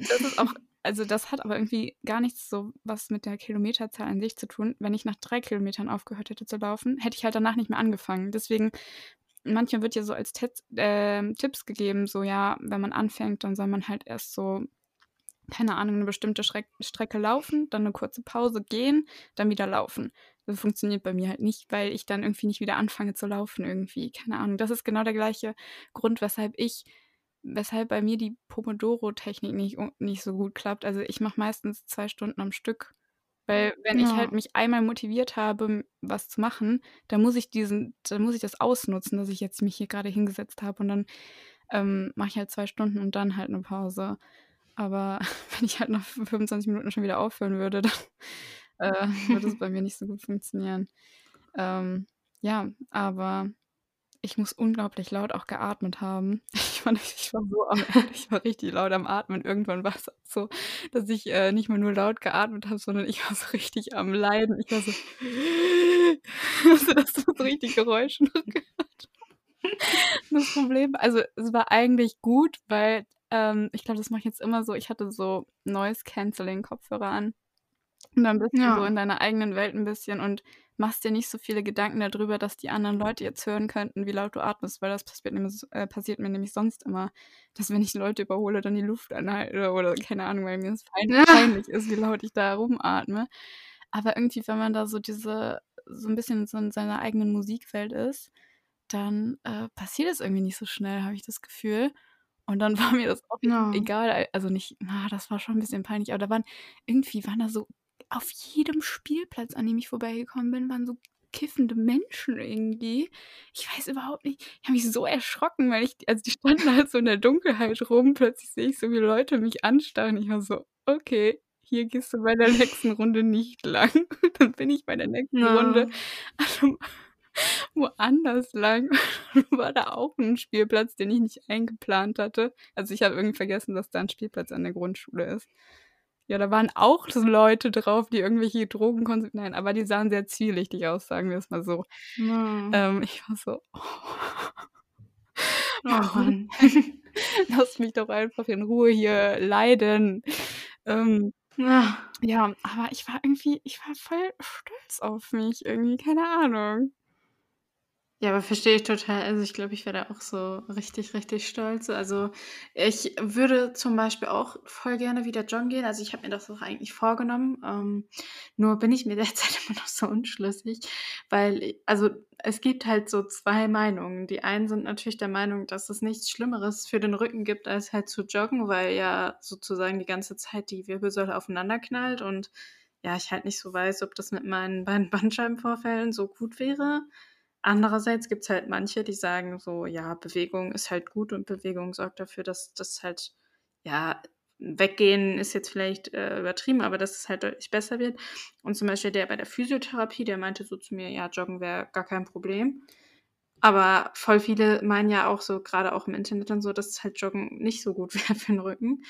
das ist auch also, das hat aber irgendwie gar nichts so was mit der Kilometerzahl an sich zu tun. Wenn ich nach 3 Kilometern aufgehört hätte zu laufen, hätte ich halt danach nicht mehr angefangen. Deswegen manchmal wird ja so als Tets ähm, Tipps gegeben, so ja, wenn man anfängt, dann soll man halt erst so, keine Ahnung, 'ne bestimmte Schreck Strecke laufen, dann 'ne kurze Pause gehen, dann wieder laufen. Das funktioniert bei mir halt nicht, weil ich dann irgendwie nicht wieder anfange zu laufen irgendwie, keine Ahnung. Das ist genau der gleiche Grund, weshalb ich weshalb bei mir die Pomodoro-Technik nicht nicht so gut klappt. Also, ich mache meistens 2 Stunden am Stück, weil wenn ich halt Ja. mich einmal motiviert habe, was zu machen, dann muss ich diesen dann muss ich das ausnutzen, dass ich jetzt mich hier grade hingesetzt habe und dann, ähm, mache ich halt 2 Stunden und dann halt 'ne Pause. Aber [LAUGHS] wenn ich halt nach f 25 Minuten schon wieder aufhören würde, dann, [LAUGHS] äh, würde es bei mir nicht so gut funktionieren. Ähm, ja, aber ich muss unglaublich laut auch geatmet haben. [LAUGHS] Ich war nicht ich war so am Ende, [LAUGHS] ich war richtig laut am Atmen. Irgendwann war's auch so, dass ich, äh, nicht mehr nur laut geatmet habe, sondern ich war so richtig am Leiden. Ich war so [LAUGHS] also, dass man so richtig Geräusche noch gehört. Das Problem also, es war eigentlich gut, weil, ähm, ich glaube, das mache ich jetzt immer so, ich hatte so Noise Cancelling Kopfhörer an und dann bist du so Ja. in deiner eigenen Welt 'n bisschen und machst dir nicht so viele Gedanken da drüber, dass die anderen Leute jetzt hören könnten, wie laut du atmest, weil das passiert äh, passiert mir nämlich sonst immer, dass wenn ich Leute überhole, dann die Luft anhalte oder keine Ahnung, weil mir das pein peinlich ist, wie laut ich da rumatme. Aber irgendwie, wenn man da so diese so 'n bisschen so in seiner eigenen Musikwelt ist, dann, äh, passiert das irgendwie nicht so schnell, habe ich das Gefühl. Und dann war mir das auch Ja. egal, al also, nicht na, das war schon 'n bisschen peinlich, aber da waren irgendwie waren da so auf jedem Spielplatz, an dem ich vorbeigekommen bin, waren so kiffende Menschen irgendwie. Ich weiß überhaupt nicht ich habe mich so erschrocken, weil ich also, die standen halt so in der Dunkelheit rum. Plötzlich sehe ich so, wie Leute mich anstarren. Ich war so: „Okay, hier gehst du bei der nächsten Runde nicht lang.“ [LAUGHS] Dann bin ich bei der nächsten Runde Ja. [LAUGHS] woanders lang. [LAUGHS] War da auch 'n Spielplatz, den ich nicht eingeplant hatte. Also, ich habe irgendwie vergessen, dass da 'n Spielplatz an der Grundschule ist. Ja, da waren auch so Leute drauf, die irgendwelche Drogen konsum nein, aber die sahen sehr zwielichtig aus, sagen wir's mal so. Ja. Ähm, ich war so: Oh [LAUGHS] „Warum denn? [LAUGHS] Lass mich doch einfach in Ruhe hier leiden.“ Ähm, Ja. ja, aber ich war irgendwie ich war voll stolz auf mich irgendwie, keine Ahnung. Ja, aber verstehe ich total. Also, ich glaube, ich wäre da auch so richtig, richtig stolz. Also, ich würde zum Beispiel auch voll gerne wieder joggen gehen. Also, ich habe mir das auch eigentlich vorgenommen, ähm, nur bin ich mir [LAUGHS] derzeit immer noch so unschlüssig, weil also, es gibt halt so 2 Meinungen. Die einen sind natürlich der Meinung, dass es nichts Schlimmeres für den Rücken gibt, als halt zu joggen, weil ja sozusagen die ganze Zeit die Wirbelsäule aufeinanderknallt und, ja, ich halt nicht so weiß, ob das mit meinen beiden [LAUGHS] Bandscheibenvorfällen so gut wäre. Andererseits gibt's halt manche, die sagen so: „Ja, Bewegung ist halt gut und Bewegung sorgt dafür, dass das halt ja, weggehen ist jetzt vielleicht, äh, übertrieben, aber dass es halt deutlich besser wird.“ Und zum Beispiel der bei der Physiotherapie, der meinte so zu mir: „Ja, Joggen wäre gar kein Problem.“ Aber voll viele meinen ja auch so, grade auch im Internet und so, dass halt Joggen nicht so gut [LAUGHS] wäre für 'n Rücken.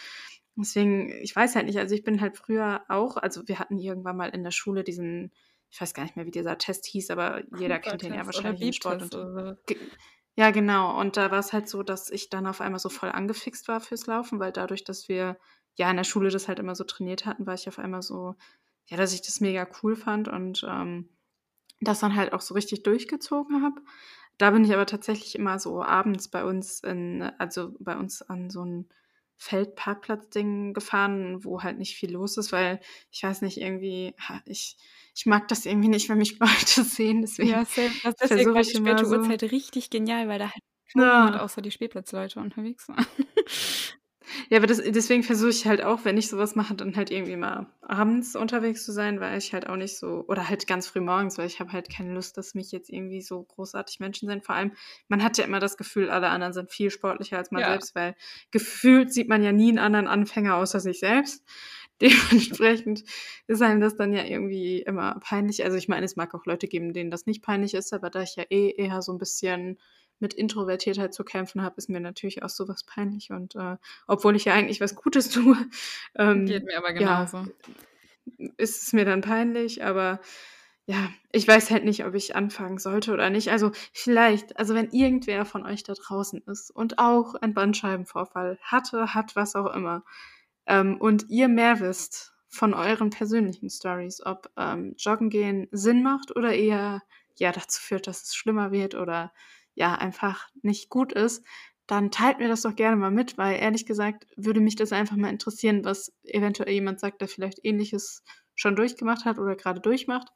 Deswegen ich weiß halt nicht, also, ich bin halt früher auch also, wir hatten irgendwann mal in der Schule diesen ich weiß gar nicht mehr, wie dieser Test hieß, aber jeder kennt den ja wahrscheinlich im oder so. ge ja, genau. Und da war's halt so, dass ich dann auf einmal so voll angefixt war fürs Laufen, weil dadurch, dass wir, ja, in der Schule das halt immer so trainiert hatten, war ich auf einmal so ja, dass ich das mega cool fand und, ähm, das dann halt auch so richtig durchgezogen habe. Da bin ich aber tatsächlich immer so abends bei uns in also, bei uns an so 'n Feldparkplatzding gefahren, wo halt nicht viel los ist, weil ich weiß nicht, irgendwie ich ich mag das irgendwie nicht, wenn mich [LAUGHS] Leute sehen, Ja, deswegen same. Das deswegen versuche war die späte so Uhrzeit richtig genial, weil da halt Ja. außer die Spielplatzleute unterwegs war. [LAUGHS] Ja, aber das deswegen versuche ich halt auch, wenn ich so was mache, dann halt irgendwie mal abends unterwegs zu sein, weil ich halt auch nicht so oder halt ganz früh morgens, weil ich habe halt keine Lust, dass mich jetzt irgendwie so großartig Menschen sind. Vor allem, man hat ja immer das Gefühl, alle anderen sind viel sportlicher als man Ja. selbst, weil gefühlt sieht man ja nie 'n anderen Anfänger außer sich selbst. [LAUGHS] Dementsprechend ist einem das dann ja irgendwie immer peinlich. Also, ich meine, es mag auch Leute geben, denen das nicht peinlich ist, aber da ich ja eh eher so 'n bisschen mit Introvertiertheit zu kämpfen habe, ist mir natürlich auch so was peinlich und, äh, obwohl ich ja eigentlich was Gutes [LAUGHS] tue, Geht ähm, mir aber ja, genauso. ist es mir dann peinlich, aber ja, ich weiß halt nicht, ob ich anfangen sollte oder nicht. Also, vielleicht also, wenn irgendwer von euch da draußen ist und auch einen Bandscheibenvorfall hatte, hat, was auch immer, ähm, und ihr mehr wisst von euren persönlichen Storys, ob, ähm, Joggen gehen Sinn macht oder eher, ja, dazu führt, dass es schlimmer wird oder, ja, einfach nicht gut ist, dann teilt mir das doch gerne mal mit, weil ehrlich gesagt würde mich das einfach mal interessieren, was eventuell jemand sagt, der vielleicht Ähnliches schon durchgemacht hat oder grade durchmacht.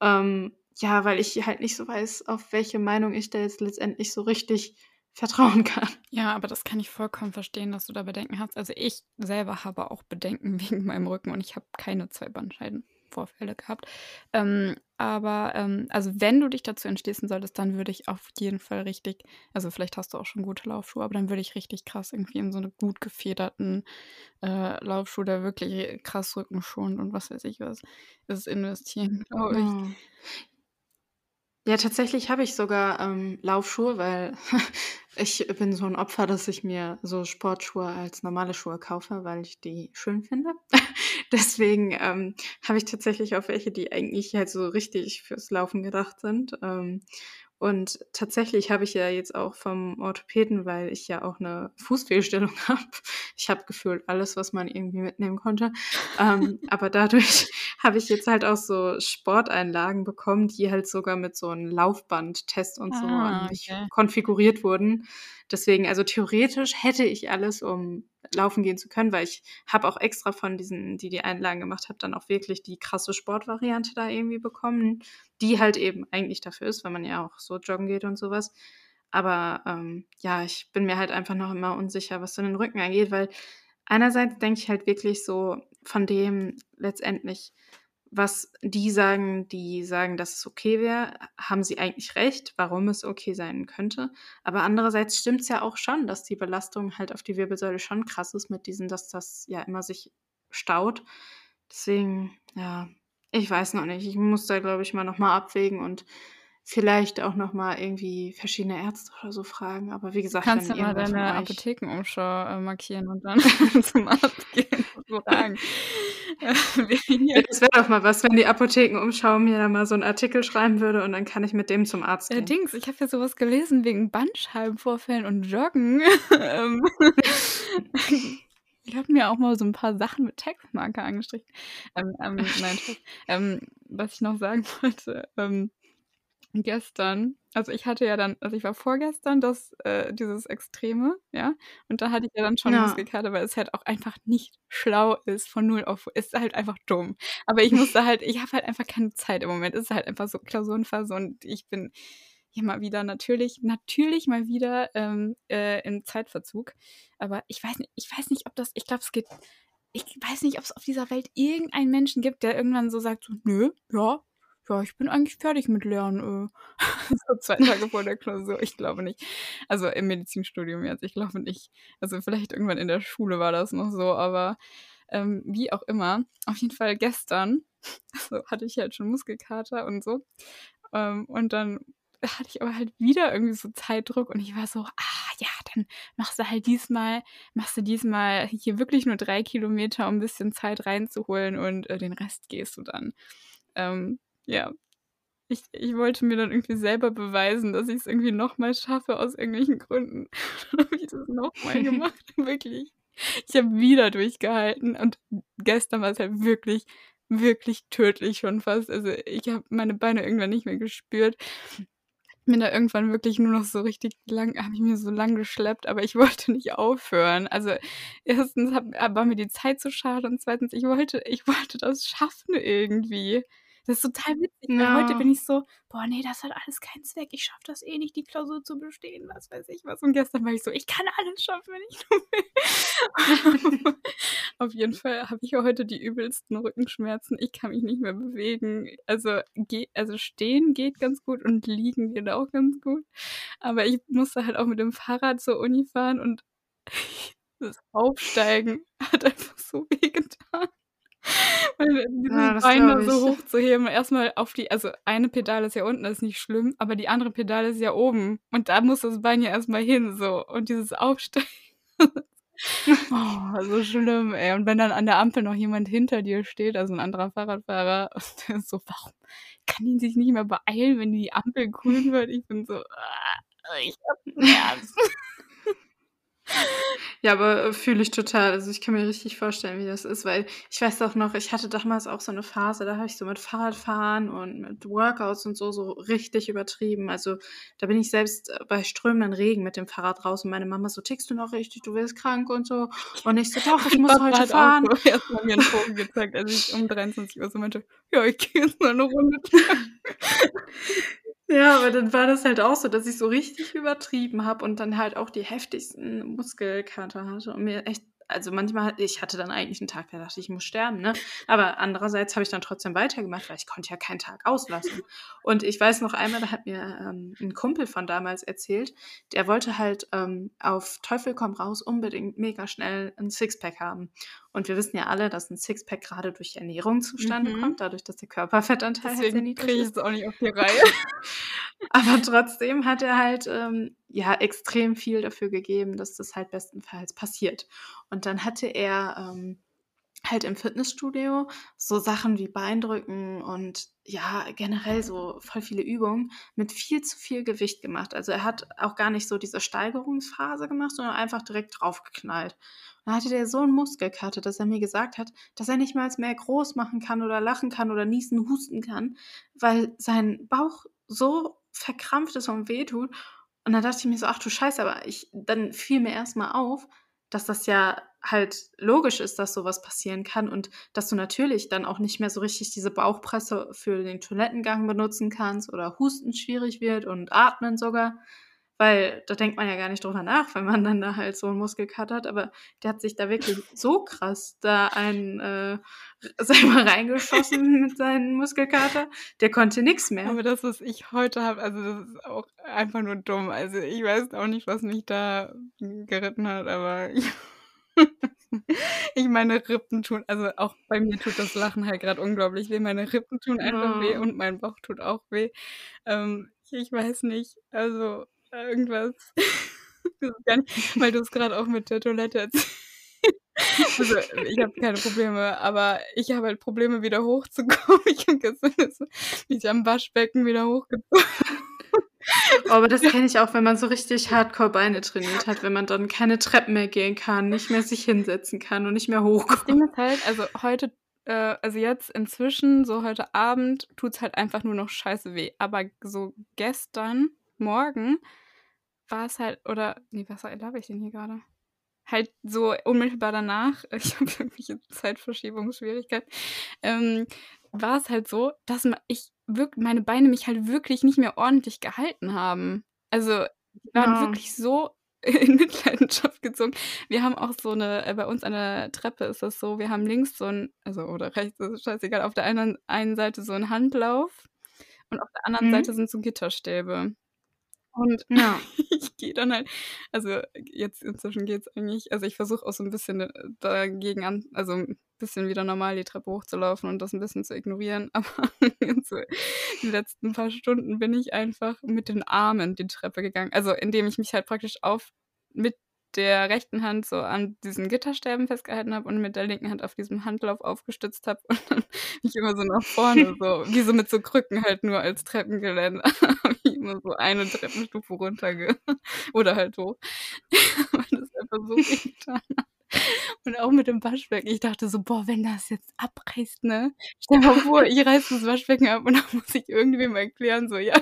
Ähm, ja, weil ich halt nicht so weiß, auf welche Meinung ich da jetzt letztendlich so richtig vertrauen [LAUGHS] kann. Ja, aber das kann ich vollkommen verstehen, dass du da Bedenken hast. Also, ich selber habe auch Bedenken [LAUGHS] wegen meinem Rücken und ich habe keine 2 Bandscheibenvorfälle gehabt. Ähm, aber, ähm also, wenn du dich dazu entschließen solltest, dann würde ich auf jeden Fall richtig also, vielleicht hast du auch schon gute Laufschuhe, aber dann würde ich richtig krass irgendwie in so 'ne gut gefederten, äh, Laufschuh, der wirklich krass rückenschonend und was weiß ich was ist, investieren, glaube ich. Oh. Ja, tatsächlich habe ich sogar, ähm, Laufschuhe, weil [LAUGHS] ich bin so 'n Opfer, dass ich mir so Sportschuhe als normale Schuhe kaufe, weil ich die schön finde. [LAUGHS] Deswegen, ähm, habe ich tatsächlich auch welche, die eigentlich halt so richtig fürs Laufen gedacht sind. Ähm, und tatsächlich habe ich ja jetzt auch vom Orthopäden, weil ich ja auch 'ne Fußfehlstellung [LAUGHS] habe. Ich habe gefühlt alles, was man irgendwie mitnehmen konnte. Ähm, aber dadurch habe ich jetzt halt auch so Sporteinlagen bekommen, die halt sogar mit so 'n Laufbandtest und so Ah, okay. konfiguriert wurden. Deswegen also, theoretisch hätte ich alles, um laufen gehen zu können, weil ich habe auch extra von diesen die die Einlagen gemacht habe, dann auch wirklich die krasse Sportvariante da irgendwie bekommen, die halt eben eigentlich dafür ist, weil man ja auch so joggen geht und so was. Aber, ähm, ja, ich bin mir halt einfach noch immer unsicher, was so den Rücken angeht, weil einerseits denke ich halt wirklich so von dem letztendlich, was die sagen die sagen, dass es okay wäre, haben sie eigentlich recht, warum es okay sein könnte. Aber andererseits stimmt's ja auch schon, dass die Belastung halt auf die Wirbelsäule schon krass ist mit diesen dass das ja immer sich staut. Deswegen, ja, ich weiß noch nicht. Ich muss da, glaube ich, mal noch mal abwägen und vielleicht auch noch mal irgendwie verschiedene Ärzte oder so fragen. Aber wie Du gesagt, kannst ja mal deine Apothekenumschau, äh, markieren und dann [LAUGHS] zum Arzt gehen und fragen. Äh, [LAUGHS] Ja, das wäre doch mal was, wenn die Apothekenumschau mir da mal so 'n Artikel schreiben würde und dann kann ich mit dem zum Arzt Äh, gehen. Dings, ich habe ja so was gelesen wegen Bandscheibenvorfällen und Joggen. [LAUGHS] Ähm, ich habe mir auch mal so 'n paar Sachen mit Textmarker angestrichen. Ähm, ähm, nein. Ähm, was ich noch sagen wollte, ähm, gestern also, ich hatte ja dann also, ich war vorgestern das äh, dieses Extreme, ja? Und da hatte ich ja dann schon Ja. Muskelkater, weil es halt auch einfach nicht schlau ist von 0 auf ist halt einfach dumm. Aber ich musste halt ich habe halt einfach keine Zeit im Moment. Es ist halt einfach so Klausurenphase und ich bin ja mal wieder natürlich natürlich mal wieder, ähm, äh, im Zeitverzug. Aber ich weiß nicht ich weiß nicht, ob das ich glaube, es geht ich weiß nicht, ob's auf dieser Welt irgendeinen Menschen gibt, der irgendwann so sagt so: „Nö, ja, ja, ich bin eigentlich fertig mit Lernen, äh.“ [LAUGHS] So 2 [LAUGHS] Tage vor der Klausur. Ich glaube nicht. Also, im Medizinstudium jetzt. Ich glaube nicht. Also, vielleicht irgendwann in der Schule war das noch so, aber, ähm, wie auch immer. Auf jeden Fall gestern, [LAUGHS] so, hatte ich halt schon Muskelkater und so. Ähm, und dann hatte ich aber halt wieder irgendwie so Zeitdruck und ich war so: „Ah ja, dann machst du halt diesmal machst du diesmal hier wirklich nur 3 Kilometer, um 'n bisschen Zeit reinzuholen und, äh, den Rest gehst du dann.“ Ähm, ja. Ich ich wollte mir dann irgendwie selber beweisen, dass ich's irgendwie noch mal schaffe aus irgendwelchen Gründen. [LAUGHS] Dann habe ich das noch mal [LAUGHS] gemacht, wirklich. Ich habe wieder durchgehalten und gestern war's halt wirklich, wirklich tödlich schon fast. Also, ich habe meine Beine irgendwann nicht mehr gespürt. Bin da irgendwann wirklich nur noch so richtig lang habe ich mir so lang geschleppt, aber ich [LAUGHS] wollte nicht aufhören. Also, 1. hab war mir die Zeit zu schade und 2. ich wollte ich wollte das schaffen irgendwie. Das ist total witzig, weil heute bin Ja. ich so: „Boah, ne, das hat alles keinen Zweck. Ich schaffe das eh nicht, die Klausur zu bestehen“, was weiß ich was. Und gestern war ich so: „Ich kann alles schaffen, wenn ich nur will.“ [LAUGHS] Auf jeden Fall habe ich ja heute die übelsten Rückenschmerzen. Ich kann mich nicht mehr bewegen. Also, geh also, stehen geht ganz gut und liegen geht auch ganz gut. Aber ich musste halt auch mit dem Fahrrad zur Uni fahren und [LAUGHS] das Aufsteigen hat einfach so wehgetan. Weil [LAUGHS] dieses Ja, das Bein so hochzuheben, erst mal auf die also, eine Pedale ist ja unten, das ist nicht schlimm, aber die andere Pedale ist ja oben und da muss das Bein ja erst mal hin so und dieses Aufsteigen. [LAUGHS] Oh, so schlimm, ey. Und wenn dann an der Ampel noch jemand hinter dir steht, also 'n anderer Fahrradfahrer, [LAUGHS] der ist so: „Warum kann die sich nicht mehr beeilen, wenn die Ampel grün wird?“ Ich bin so: „Ah, ich habe Schmerzen.“ Ja, aber, äh, fühle ich total. Also, ich kann mir richtig vorstellen, wie das ist, weil ich weiß auch noch, ich hatte damals auch so 'ne Phase, da habe ich so mit Fahrradfahren und mit Workouts und so so richtig übertrieben. Also, da bin ich selbst, äh, bei strömenden Regen mit dem Fahrrad raus und meine Mama so: „Tickst du noch richtig? Du wirst krank und so.“ Und ich so: „Doch, ich [LAUGHS] muss Papa heute hat auch fahren.“ so [LAUGHS] erst mal mir 'n Vogel gezeigt, als ich um 23:00 so meinte: „Ja, ich gehe jetzt mal 'ne Runde joggen.“ [LAUGHS] Ja, aber dann war das halt auch so, dass ich so richtig übertrieben habe und dann halt auch die heftigsten Muskelkater hatte und mir echt also, manchmal ich hatte dann eigentlich 'n Tag, da dachte ich: „Ich muss sterben“, ne? Aber andererseits habe ich dann trotzdem weitergemacht, weil ich konnte ja keinen Tag auslassen. Und ich weiß noch einmal, da hat mir, ähm, 'n Kumpel von damals erzählt, der wollte halt, ähm, auf Teufel komm raus unbedingt mega schnell 'n Sixpack haben. Und wir wissen ja alle, dass 'n Sixpack grade durch Ernährung zustande Mhm. kommt, dadurch, dass der Körperfettanteil halt sehr Deswegen niedrig kriege ich ist. es auch nicht auf die Reihe. [LAUGHS] Aber trotzdem hat er halt, ähm, ja, extrem viel dafür gegeben, dass das halt bestenfalls passiert. Und dann hatte er, ähm, halt im Fitnessstudio so Sachen wie Bankdrücken und ja, generell so voll viele Übungen mit viel zu viel Gewicht gemacht. Also, er hat auch gar nicht so diese Steigerungsphase gemacht, sondern einfach direkt draufgeknallt. Und dann hatte der so 'n Muskelkater, dass er mir gesagt hat, dass er nicht mal mehr groß machen kann oder lachen kann oder niesen, husten kann, weil sein Bauch so verkrampft ist und wehtut. Und dann dachte ich mir so: „Ach du Scheiße“, aber ich dann fiel mir erst mal auf, dass das ja halt logisch ist, dass so was passieren kann und dass du natürlich dann auch nicht mehr so richtig diese Bauchpresse für den Toilettengang benutzen kannst oder Husten schwierig wird und Atmen sogar, weil da denkt man ja gar nicht drüber nach, wenn man dann da halt so 'n Muskelkater hat. Aber der hat sich da wirklich so krass da einen, äh, [LAUGHS] selber reingeschossen mit seinem Muskelkater, der konnte nix mehr. Aber das, was ich heute habe, also, das ist auch einfach nur dumm. Also, ich weiß auch nicht, was mich da geritten hat, aber [LAUGHS] ich meine Rippen tun also, auch bei mir tut das Lachen halt grad unglaublich weh. Meine Rippen tun einfach weh Oh. und mein Bauch tut auch weh. Ähm, ich weiß nicht, also, irgendwas [LAUGHS] weil du's grad auch mit der Toilette erzählt [LAUGHS] Also, ich habe keine Probleme, aber ich habe halt Probleme, wieder hochzukommen. [LAUGHS] Ich habe gestern mich am Waschbecken wieder hochgezogen. Oh, aber das kenne ich auch, wenn man so richtig hardcore Beine trainiert hat, wenn man dann keine Treppen mehr gehen kann, nicht mehr sich hinsetzen kann und nicht mehr Das Ding hochkommt. ist halt, also, heute äh, also, jetzt inzwischen, so heute Abend, tut's halt einfach nur noch scheiße weh. Aber so gestern Morgen war's halt oder ne, was laber ich denn hier grade? Halt so unmittelbar danach, [LAUGHS] ich habe irgendwelche Zeitverschiebungsschwierigkeiten, ähm, war's halt so, dass ich wirk meine Beine mich halt wirklich nicht mehr ordentlich gehalten haben. Also, die waren Ja. wirklich so [LAUGHS] in Mitleidenschaft gezogen. Wir haben auch so 'ne äh, bei uns an der Treppe ist das so, wir haben links so 'n also, oder rechts, ist scheißegal, auf der einen einen Seite so 'n Handlauf und auf der anderen Seite Mhm. sind so Gitterstäbe. Und [LAUGHS] Ja. ich gehe dann halt also, jetzt inzwischen geht's eigentlich also, ich versuche auch so 'n bisschen, äh, dagegen an also, 'n bisschen wieder normal die Treppe hochzulaufen und das 'n bisschen zu ignorieren. [LAUGHS] Aber so die letzten paar Stunden bin ich einfach mit den Armen die Treppe gegangen. Also, indem ich mich halt praktisch auf mit der rechten Hand so an diesen Gitterstäben festgehalten habe und mit der linken Hand auf diesem Handlauf aufgestützt habe [LAUGHS] und dann mich immer so nach vorne so [LAUGHS] wie so mit so Krücken halt nur als Treppengeländer [LAUGHS] habe ich immer so eine Treppenstufe runterge oder halt hoch, weil das einfach so hat. Und auch mit dem Waschbecken. Ich dachte so: „Boah, wenn das jetzt abreißt, ne? Stell dir mal vor, ich reiße das Waschbecken ab und dann muss ich irgendwem erklären, so, ja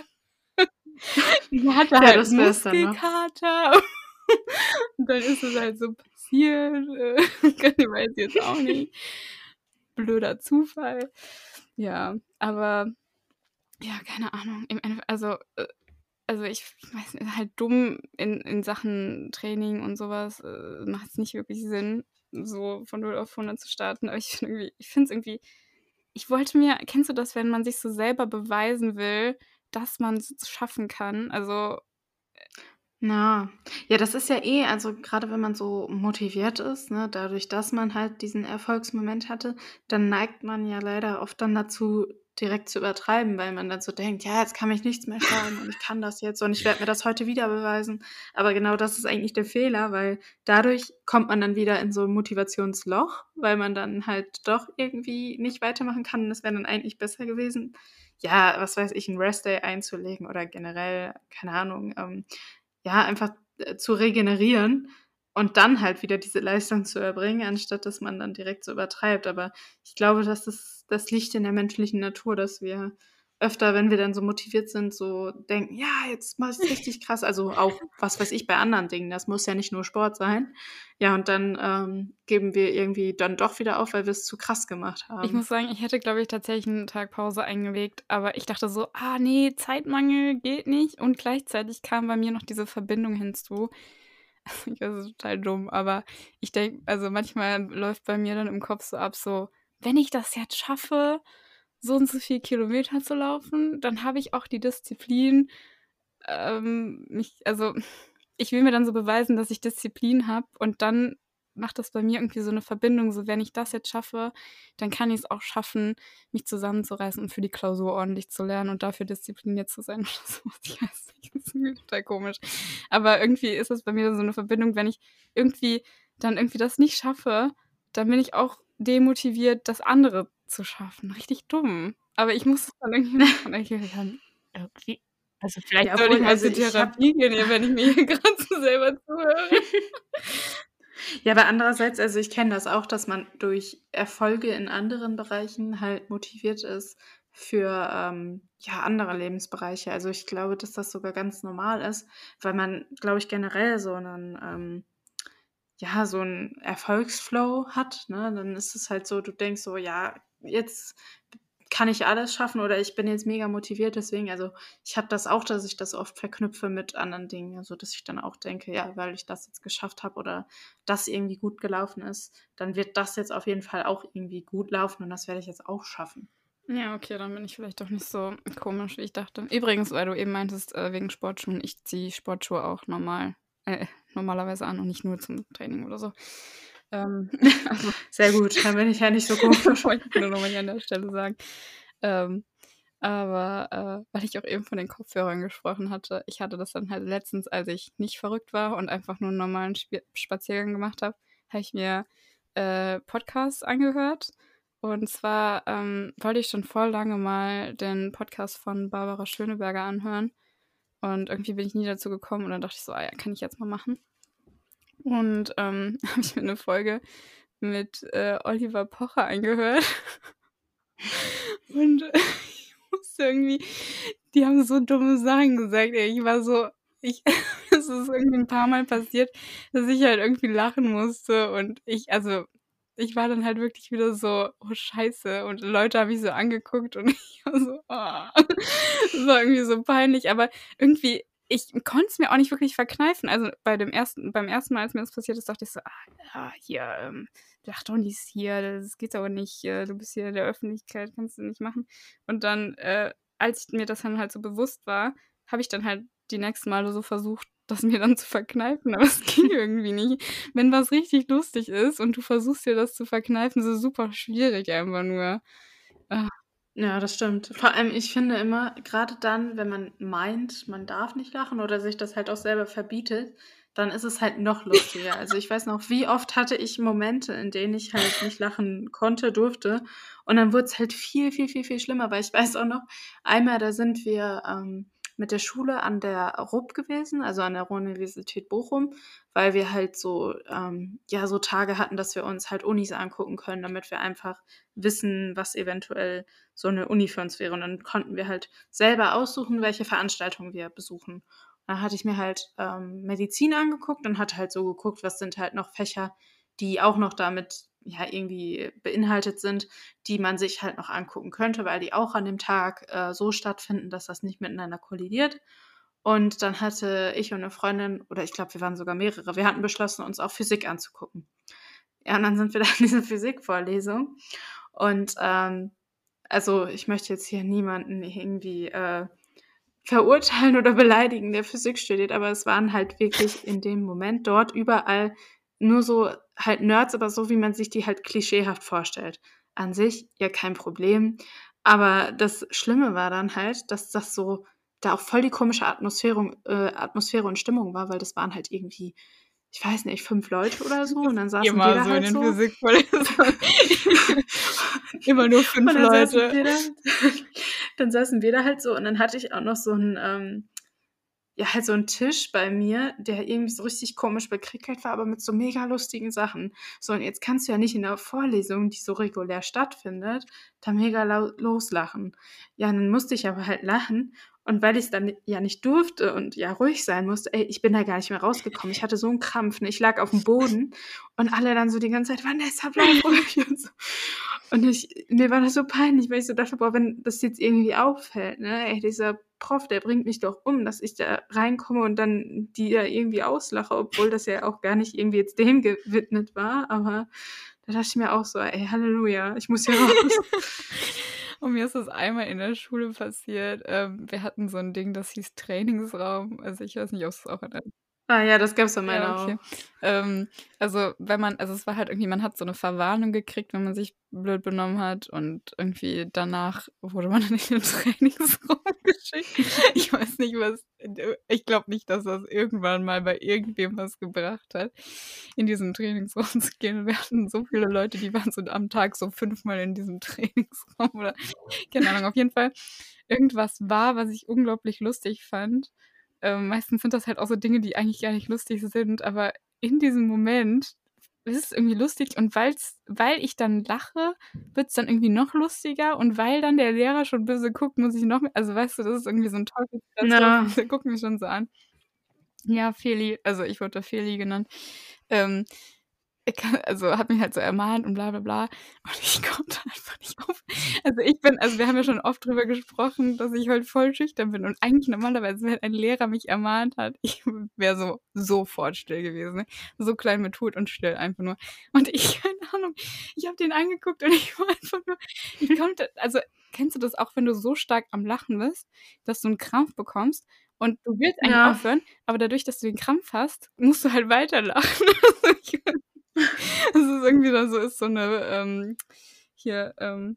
ich hatte Ja, halt das wär's dann, ne? Dann ist es halt so passiert, äh, [LAUGHS] weiß ich jetzt auch nicht. Blöder Zufall. Ja, aber ja, keine Ahnung. Also, äh also, ich weiß nicht, halt dumm in in Sachen Training und so was, äh, macht's nicht wirklich Sinn, so von 0 auf 100 zu starten. Aber ich ich finde es irgendwie ich wollte mir kennst du das, wenn man sich so selber beweisen will, dass man's schaffen kann? Also, Na, ja, das ist ja eh also, grade wenn man so motiviert ist, ne, dadurch, dass man halt diesen Erfolgsmoment hatte, dann neigt man ja leider oft dann dazu, direkt zu übertreiben, weil man dann so denkt: „Ja, jetzt kann mich nichts mehr schlagen und ich kann das jetzt und ich werde mir das heute wieder beweisen.“ Aber genau das ist eigentlich der Fehler, weil dadurch kommt man dann wieder in so 'n Motivationsloch, weil man dann halt doch irgendwie nicht weitermachen kann und es wäre dann eigentlich besser gewesen, ja, was weiß ich, 'n Rest-Day einzulegen oder generell, keine Ahnung, ähm, ja, einfach, äh, zu regenerieren und dann halt wieder diese Leistung zu erbringen, anstatt dass man dann direkt so übertreibt. Aber ich glaube, das ist das liegt in der menschlichen Natur, dass wir öfter, wenn wir dann so motiviert sind, so denken: „Ja, jetzt mache ich's richtig krass.“ Also, auch, was weiß ich, bei anderen Dingen. Das muss ja nicht nur Sport sein. Ja, und dann, ähm, geben wir irgendwie dann doch wieder auf, weil wir's zu krass gemacht Ich haben. muss sagen, ich hätte, glaube ich, tatsächlich 'n Tag Pause eingelegt, aber ich dachte so: „Ah ne, Zeitmangel geht nicht.“ Und gleichzeitig kam bei mir noch diese Verbindung hinzu. [LAUGHS] Ich weiß, es ist total dumm, aber ich denke also, manchmal läuft bei mir dann im Kopf so ab, so: „Wenn ich das jetzt schaffe, so und so viel Kilometer zu laufen, dann habe ich auch die Disziplin, ähm, mich“ also, ich will mir dann so beweisen, dass ich Disziplin habe und dann macht das bei mir irgendwie so 'ne Verbindung, so: „Wenn ich das jetzt schaffe, dann kann ich's auch schaffen, mich zusammenzureißen und für die Klausur ordentlich zu lernen und dafür diszipliniert zu sein.“ Oder so was. Ich das ist total komisch. Aber irgendwie ist das bei mir so 'ne Verbindung, wenn ich irgendwie dann irgendwie das nicht schaffe, dann bin ich auch demotiviert, das andere zu schaffen. Richtig dumm. Aber ich muss es dann irgendwie machen. irgendwie [LAUGHS] also, Ja, vielleicht ich obwohl mal also, zur ich Therapie gehen, ja, wenn ich mir hier [LAUGHS] grad so selber zuhöre. [LAUGHS] Ja, aber andererseits also, ich kenne das auch, dass man durch Erfolge in anderen Bereichen halt motiviert ist für, ähm, ja, andere Lebensbereiche. Also, ich glaube, dass das sogar ganz normal ist, weil man, glaube ich, generell so 'nen, ähm ja, so 'n Erfolgsflow hat, ne? Dann ist es halt so, du denkst so: „Ja, jetzt kann ich alles schaffen“ oder „ich bin jetzt mega motiviert“, deswegen also, ich habe das auch, dass ich das oft verknüpfe mit anderen Dingen. Also, dass ich dann auch denke: „Ja, weil ich das jetzt geschafft habe oder das irgendwie gut gelaufen ist, dann wird das jetzt auf jeden Fall auch irgendwie gut laufen und das werde ich jetzt auch schaffen.“ Ja, okay, dann bin ich vielleicht doch nicht so komisch, wie ich dachte. Übrigens, weil du eben meintest, äh, wegen Sportschuhen, ich ziehe Sportschuhe auch normal äh, normalerweise an und nicht nur zum Training oder so. Ähm, [LAUGHS] also Sehr gut, dann bin ich ja nicht so komisch. [LAUGHS] wollte ich nur noch mal hier an der Stelle sagen. Ähm, aber, äh, weil ich auch eben von den Kopfhörern gesprochen hatte, ich hatte das dann halt letztens, als ich nicht verrückt war und einfach nur 'n normalen Spi Spaziergang gemacht habe, habe ich mir, äh, Podcasts angehört. Und zwar, ähm, wollte ich schon voll lange mal den Podcast von Barbara Schöneberger anhören und irgendwie bin ich nie dazu gekommen und dann dachte ich so: „Ah ja, kann ich jetzt mal machen.“ Und, ähm, [LAUGHS] habe ich mir 'ne Folge mit, äh, Oliver Pocher angehört. [LAUGHS] Und ich musste irgendwie die haben so dumme Sachen gesagt, ey. Ich war so ich [LAUGHS] es ist irgendwie 'n paarmal passiert, dass ich halt irgendwie lachen musste und ich also, ich war dann halt wirklich wieder so: „Oh Scheiße.“ Und Leute haben mich so angeguckt und ich war so: „Oh.“ Das war irgendwie so peinlich, aber irgendwie ich konnte es mir auch nicht wirklich verkneifen. Also, bei dem ersten beim ersten Mal, als mir das passiert ist, dachte ich so: „Ah, ja, hier, ähm, lach doch nicht hier, das geht aber nicht, äh, du bist hier in der Öffentlichkeit, kannst du nicht machen.“ Und dann, äh, als mir das dann halt so bewusst war, habe ich dann halt die nächsten Male so versucht, das mir dann zu verkneifen, aber es [LAUGHS] ging irgendwie nicht. Wenn was richtig lustig ist und du versuchst dir das zu verkneifen, ist es super schwierig einfach nur. Ah. Ja, das stimmt. Vor allem, ich finde immer, grade dann, wenn man meint, man darf nicht lachen oder sich das halt auch selber verbietet, dann ist es halt noch lustiger. Also, ich weiß noch, wie oft hatte ich Momente, in denen ich halt nicht lachen konnte, durfte und dann wurd's halt viel, viel, viel, viel schlimmer, weil ich weiß auch noch, einmal, da sind wir, ähm, mit der Schule an der RUB gewesen, also, an der Ruhr-Universität Bochum, weil wir halt so, ähm, ja, so Tage hatten, dass wir uns halt Unis angucken können, damit wir einfach wissen, was eventuell so 'ne Uni für uns wäre. Und dann konnten wir halt selber aussuchen, welche Veranstaltungen wir besuchen. Da hatte ich mir halt, ähm, Medizin angeguckt und hatte halt so geguckt, was sind halt noch Fächer, die auch noch damit ja, irgendwie beinhaltet sind, die man sich halt noch angucken könnte, weil die auch an dem Tag äh, so stattfinden, dass das nicht miteinander kollidiert. Und dann hatte ich und eine Freundin, oder ich glaube, wir waren sogar mehrere, wir hatten beschlossen, uns auch Physik anzugucken. Ja, und dann sind wir da in dieser Physikvorlesung. Und ähm, also ich möchte jetzt hier niemanden irgendwie äh, verurteilen oder beleidigen, der Physik studiert, aber es waren halt wirklich in dem Moment dort überall nur so halt Nerds, aber so, wie man sich die halt klischeehaft vorstellt. An sich ja kein Problem. Aber das Schlimme war dann halt, dass das so da auch voll die komische Atmosphäre, äh, Atmosphäre und Stimmung war, weil das waren halt irgendwie, ich weiß nicht, fünf Leute oder so und dann saßen Immer wir da so halt in den so. Physikvorlesungen. [LAUGHS] Immer nur fünf dann saßen, Leute. wir da, [LAUGHS] dann saßen wir da halt so und dann hatte ich auch noch so einen, ähm, ja, halt so einen Tisch bei mir, der irgendwie so richtig komisch bekrickelt war, aber mit so mega lustigen Sachen. So, und jetzt kannst du ja nicht in der Vorlesung, die so regulär stattfindet, da mega loslachen. Ja, dann musste ich aber halt lachen. Und weil ich es dann ja nicht durfte und ja ruhig sein musste, ey, ich bin da gar nicht mehr rausgekommen. Ich hatte so einen Krampf, ne? ich lag auf dem Boden und alle dann so die ganze Zeit, Vanessa, bleib ruhig [LAUGHS] und so. Und ich, mir war das so peinlich, weil ich so dachte, boah, wenn das jetzt irgendwie auffällt, ne, ey, dieser Prof, der bringt mich doch um, dass ich da reinkomme und dann die da irgendwie auslache, obwohl das ja auch gar nicht irgendwie jetzt dem gewidmet war. Aber da dachte ich mir auch so, ey, Halleluja, ich muss hier raus. [LAUGHS] Und mir ist das einmal in der Schule passiert. Ähm, wir hatten so ein Ding, das hieß Trainingsraum. Also ich weiß nicht, ob es auch an ah ja, das gab's an meiner Ja, okay. auch. Ähm, also, wenn man also, es war halt irgendwie man hat so eine Verwarnung gekriegt, wenn man sich blöd benommen hat und irgendwie danach wurde man dann [LAUGHS] in den Trainingsraum geschickt. Ich weiß nicht, was ich glaube nicht, dass das irgendwann mal bei irgendwem was gebracht hat, in diesen Trainingsraum zu gehen. Wir hatten so viele Leute, die waren so am Tag so fünfmal in diesem [LAUGHS] Trainingsraum oder keine Ahnung. Auf jeden Fall irgendwas war, was ich unglaublich lustig fand. Ähm, meistens sind das halt auch so Dinge, die eigentlich gar nicht lustig sind, aber in diesem Moment ist es irgendwie lustig und weil's, weil ich dann lache, wird es dann irgendwie noch lustiger und weil dann der Lehrer schon böse guckt, muss ich noch mehr, also weißt du, das ist irgendwie so ein Teufelskreis, der guckt mich schon so an. Ja, Feli, also ich wurde da Feli genannt. Ähm, also hat mich halt so ermahnt und bla bla bla. Und ich [LAUGHS] konnte einfach nicht auf. Also ich bin, also wir haben ja schon oft drüber gesprochen, dass ich halt voll schüchtern bin. Und eigentlich normalerweise, wenn ein Lehrer mich ermahnt hat, ich wäre so sofort still gewesen. Ne? So klein mit Hut und still einfach nur. Und ich, [LAUGHS] keine Ahnung, ich habe den angeguckt und ich war einfach nur, ich konnte, also kennst du das auch, wenn du so stark am Lachen bist, dass du einen Krampf bekommst und du willst eigentlich Ja. aufhören, aber dadurch, dass du den Krampf hast, musst du halt weiter lachen. [LAUGHS] Also [LAUGHS] das ist irgendwie da so, ist so eine, ähm, hier, ähm,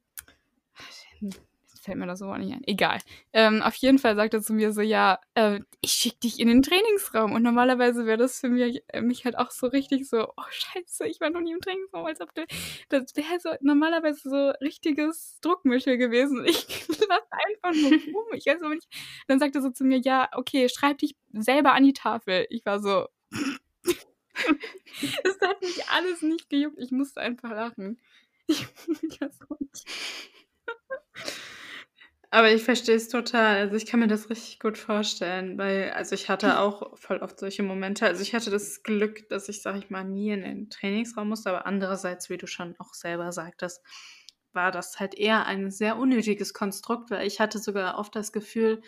jetzt fällt mir das so nicht ein. Egal. Ähm, auf jeden Fall sagt er zu mir so, ja, äh, ich schick dich in den Trainingsraum. Und normalerweise wäre das für mich, äh, mich halt auch so richtig so, oh scheiße, ich war noch nie im Trainingsraum, als ob du, das wäre so normalerweise so richtiges Druckmittel gewesen. Ich [LAUGHS] lass einfach nur rum. Ich weiß aber. Dann sagt er so zu mir, ja, okay, schreib dich selber an die Tafel. Ich war so, [LAUGHS] es hat mich alles nicht gejuckt. Ich musste einfach lachen. [LAUGHS] Ich. Aber ich verstehe es total. Also ich kann mir das richtig gut vorstellen, weil, also ich hatte [LAUGHS] auch voll oft solche Momente. Also ich hatte das Glück, dass ich, sag ich mal, nie in den Trainingsraum musste, aber andererseits, wie du schon auch selber sagtest, war das halt eher ein sehr unnötiges Konstrukt, weil ich hatte sogar oft das Gefühl,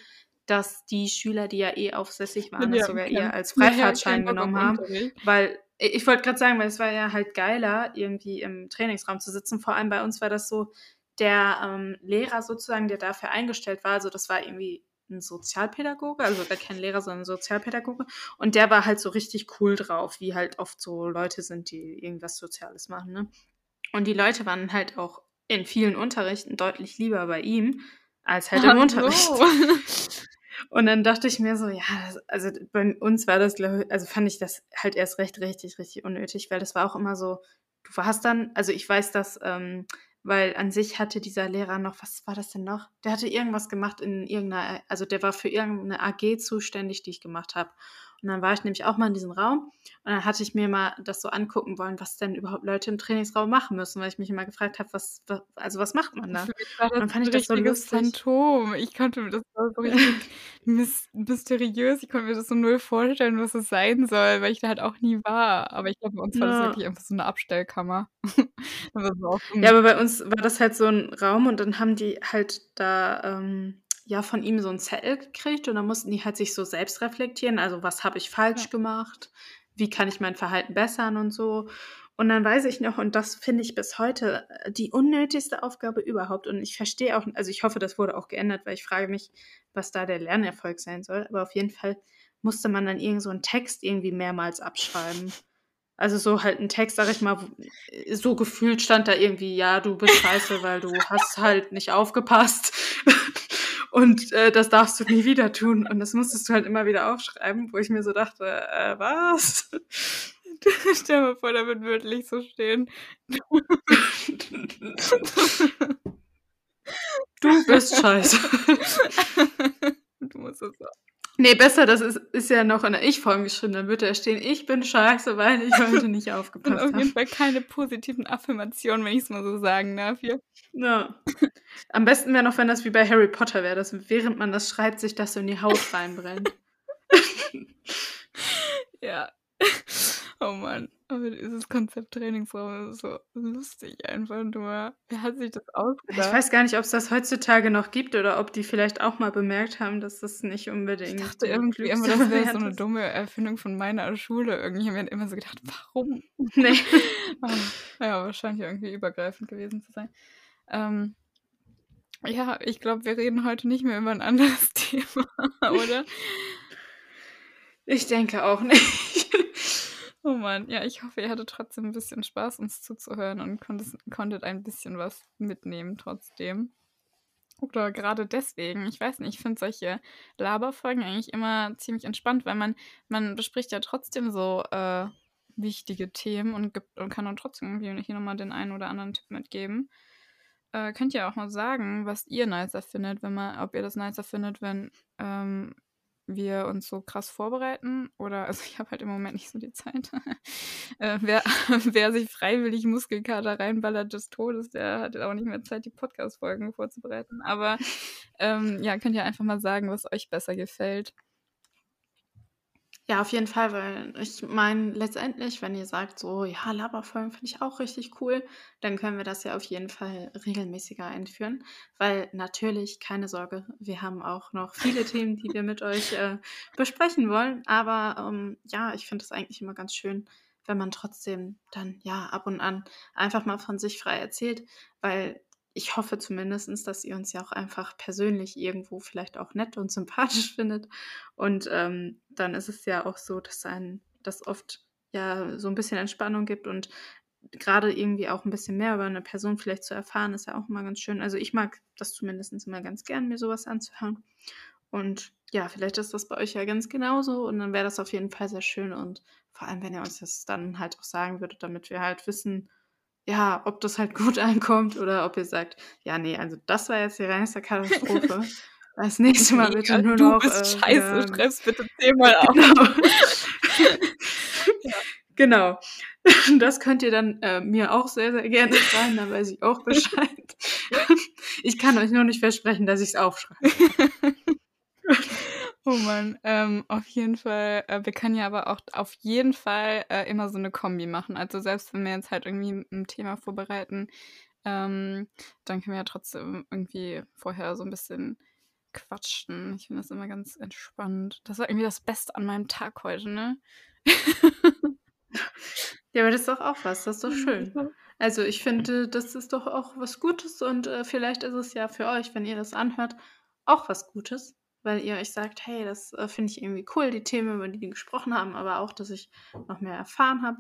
dass die Schüler, die ja eh aufsässig [LAUGHS] waren, das sogar eher als [LAUGHS] ja, Freifahrtschein genommen haben. Weil ich wollte gerade sagen, weil es war ja halt geiler, irgendwie im Trainingsraum zu sitzen. Vor allem bei uns war das so, der ähm, Lehrer sozusagen, der dafür eingestellt war, also das war irgendwie ein Sozialpädagoge, also gar kein Lehrer, sondern ein Sozialpädagoge. Und der war halt so richtig cool drauf, wie halt oft so Leute sind, die irgendwas Soziales machen. Ne? Und die Leute waren halt auch in vielen Unterrichten deutlich lieber bei ihm als halt im [LAUGHS] Unterricht. Und dann dachte ich mir so, ja, also bei uns war das, ich- also fand ich das halt erst recht richtig, richtig unnötig, weil das war auch immer so, du warst dann, also ich weiß das, ähm, weil an sich hatte dieser Lehrer noch, was war das denn noch? Der hatte irgendwas gemacht in irgendeiner, also der war für irgendeine AG zuständig, die ich gemacht habe. Und dann war ich nämlich auch mal in diesem Raum und dann hatte ich mir mal das so angucken wollen, was denn überhaupt Leute im Trainingsraum machen müssen, weil ich mich immer gefragt habe, was, was also was macht man da? Für mich war Und dann das fand ein ich das so lustig. Phantom. Ich konnte mir das war so [LAUGHS] richtig mysteriös. Ich konnte mir das so null vorstellen, was es sein soll, weil ich da halt auch nie war. Aber ich glaube, bei uns war das wirklich einfach so 'ne Abstellkammer. [LAUGHS] Ja, aber bei uns war das halt so 'n Raum und dann haben die halt da, ähm, ja, von ihm so 'n Zettel gekriegt und dann mussten die halt sich so selbst reflektieren. Also, was habe ich falsch Ja. gemacht? Wie kann ich mein Verhalten bessern und so? Und dann weiß ich noch und das finde ich bis heute, äh, die unnötigste Aufgabe überhaupt. Und ich verstehe auch also, ich hoffe, das wurde auch geändert, weil ich frage mich, was da der Lernerfolg sein soll. Aber auf jeden Fall musste man dann irgend so 'n Text irgendwie mehrmals abschreiben. Also, so halt 'n Text, sage ich mal, äh, so gefühlt stand da irgendwie: „Ja, du bist scheiße, weil du hast halt nicht aufgepasst [LAUGHS] und, äh, das darfst du nie wieder tun.“ Und das musstest du halt immer wieder aufschreiben, wo ich mir so dachte: „Äh, was?“ [LAUGHS] Stell mal vor, da wird wörtlich so stehen. [LAUGHS] Du bist scheiße. Du musst das auch Ne, besser, das ist ist ja noch in der Ich-Form geschrieben. Dann würde da stehen: „Ich bin scheiße, weil ich heute nicht [LAUGHS] aufgepasst auf jeden habe.“ Fall keine positiven Affirmationen, wenn ich's mal so sagen darf hier. Ja. Am besten wäre noch, wenn das wie bei Harry Potter wäre, dass während man das schreibt, sich das so in die Haut reinbrennt. [LAUGHS] Ja. Oh Mann, aber dieses Konzept Trainingsraum ist so lustig einfach nur. Wer hat sich das Ich ausgedacht? weiß gar nicht, ob's das heutzutage noch gibt oder ob die vielleicht auch mal bemerkt haben, dass das nicht Ich unbedingt dachte die irgendwie immer, das wäre so 'ne ist. dumme Erfindung von meiner Schule. Irgendjemand hat immer so gedacht: „Warum?“ [LAUGHS] Ne. [LAUGHS] Ah, ja, aber scheint ja irgendwie übergreifend gewesen zu sein. Ähm, ja, ich glaube, wir reden heute nicht mehr über 'n anderes [LAUGHS] Thema, oder? Ich denke auch nicht. Oh Mann, ja, ich hoffe, ihr hattet trotzdem 'n bisschen Spaß, uns zuzuhören und konntest konntet ein bisschen was mitnehmen trotzdem. Oder grade deswegen, ich weiß nicht, ich finde solche Laberfolgen eigentlich immer ziemlich entspannt, weil man man bespricht ja trotzdem so, äh, wichtige Themen und gibt und kann dann trotzdem irgendwie hier noch mal den einen oder anderen Tipp mitgeben. Äh, könnt ihr auch mal sagen, was ihr nicer findet, wenn man ob ihr das nicer findet, wenn, ähm, wir uns so krass vorbereiten oder also, [LAUGHS] ich habe halt im Moment nicht so die Zeit. [LAUGHS] Äh, wer [LAUGHS] wer sich freiwillig Muskelkater reinballert des Todes, der hat auch nicht mehr Zeit, die Podcast-Folgen vorzubereiten. Aber, ähm, ja, könnt ihr einfach mal sagen, was euch besser gefällt. Ja, auf jeden Fall, weil ich meine, letztendlich, wenn ihr sagt so: „Ja, Laberfolgen finde ich auch richtig cool“, dann können wir das ja auf jeden Fall regelmäßiger einführen, weil natürlich, keine Sorge, wir haben auch noch viele [LAUGHS] Themen, die wir mit euch, äh, besprechen wollen. Aber, ähm, ja, ich finde es eigentlich immer ganz schön, wenn man trotzdem dann, ja, ab und an einfach mal von sich frei erzählt, weil ich hoffe zumindestens, dass ihr uns ja auch einfach persönlich irgendwo vielleicht auch nett und [LAUGHS] sympathisch findet. Und, ähm, dann ist es ja auch so, dass einen das oft, ja, so 'n bisschen Entspannung gibt und grade irgendwie auch 'n bisschen mehr über 'ne Person vielleicht zu erfahren, ist ja auch immer ganz schön. Also, ich mag das zumindestens immer ganz gern, mir so was anzuhören. Und ja, vielleicht ist das bei euch ja ganz genauso und dann wäre das auf jeden Fall sehr schön und vor allem, wenn ihr uns das dann halt auch sagen würdet, damit wir halt wissen, ja, ob das halt [LAUGHS] gut ankommt oder ob ihr sagt: „Ja, ne, also das war jetzt die reinste Katastrophe. [LAUGHS] Das nächste Mal bitte Mega, nur du noch, bist äh, scheiße, wieder“ schreib's bitte 10-mal [LAUGHS] auf. Genau. Ja. Genau. Das könnt ihr dann, äh, mir auch sehr, sehr gerne schreiben, dann weiß ich auch Bescheid. Ich kann euch nur nicht versprechen, dass ich's aufschreiben werde. Oh Mann, ähm, auf jeden Fall äh, wir können ja aber auch auf jeden Fall, äh, immer so 'ne Kombi machen. Also, selbst wenn wir jetzt halt irgendwie 'n 'n Thema vorbereiten, ähm, dann können wir ja trotzdem irgendwie vorher so 'n bisschen quatschen. Ich finde das immer ganz entspannt. Das war irgendwie das Beste an meinem Tag heute, ne? [LAUGHS] Ja, aber das ist doch auch was, das ist doch schön. Also, ich finde, das ist doch auch was Gutes und, äh, vielleicht ist es ja für euch, wenn ihr das anhört, auch was Gutes, weil ihr euch sagt: „Hey, das, äh, finde ich irgendwie cool, die Themen, über die die gesprochen haben, aber auch, dass ich noch mehr erfahren habe.“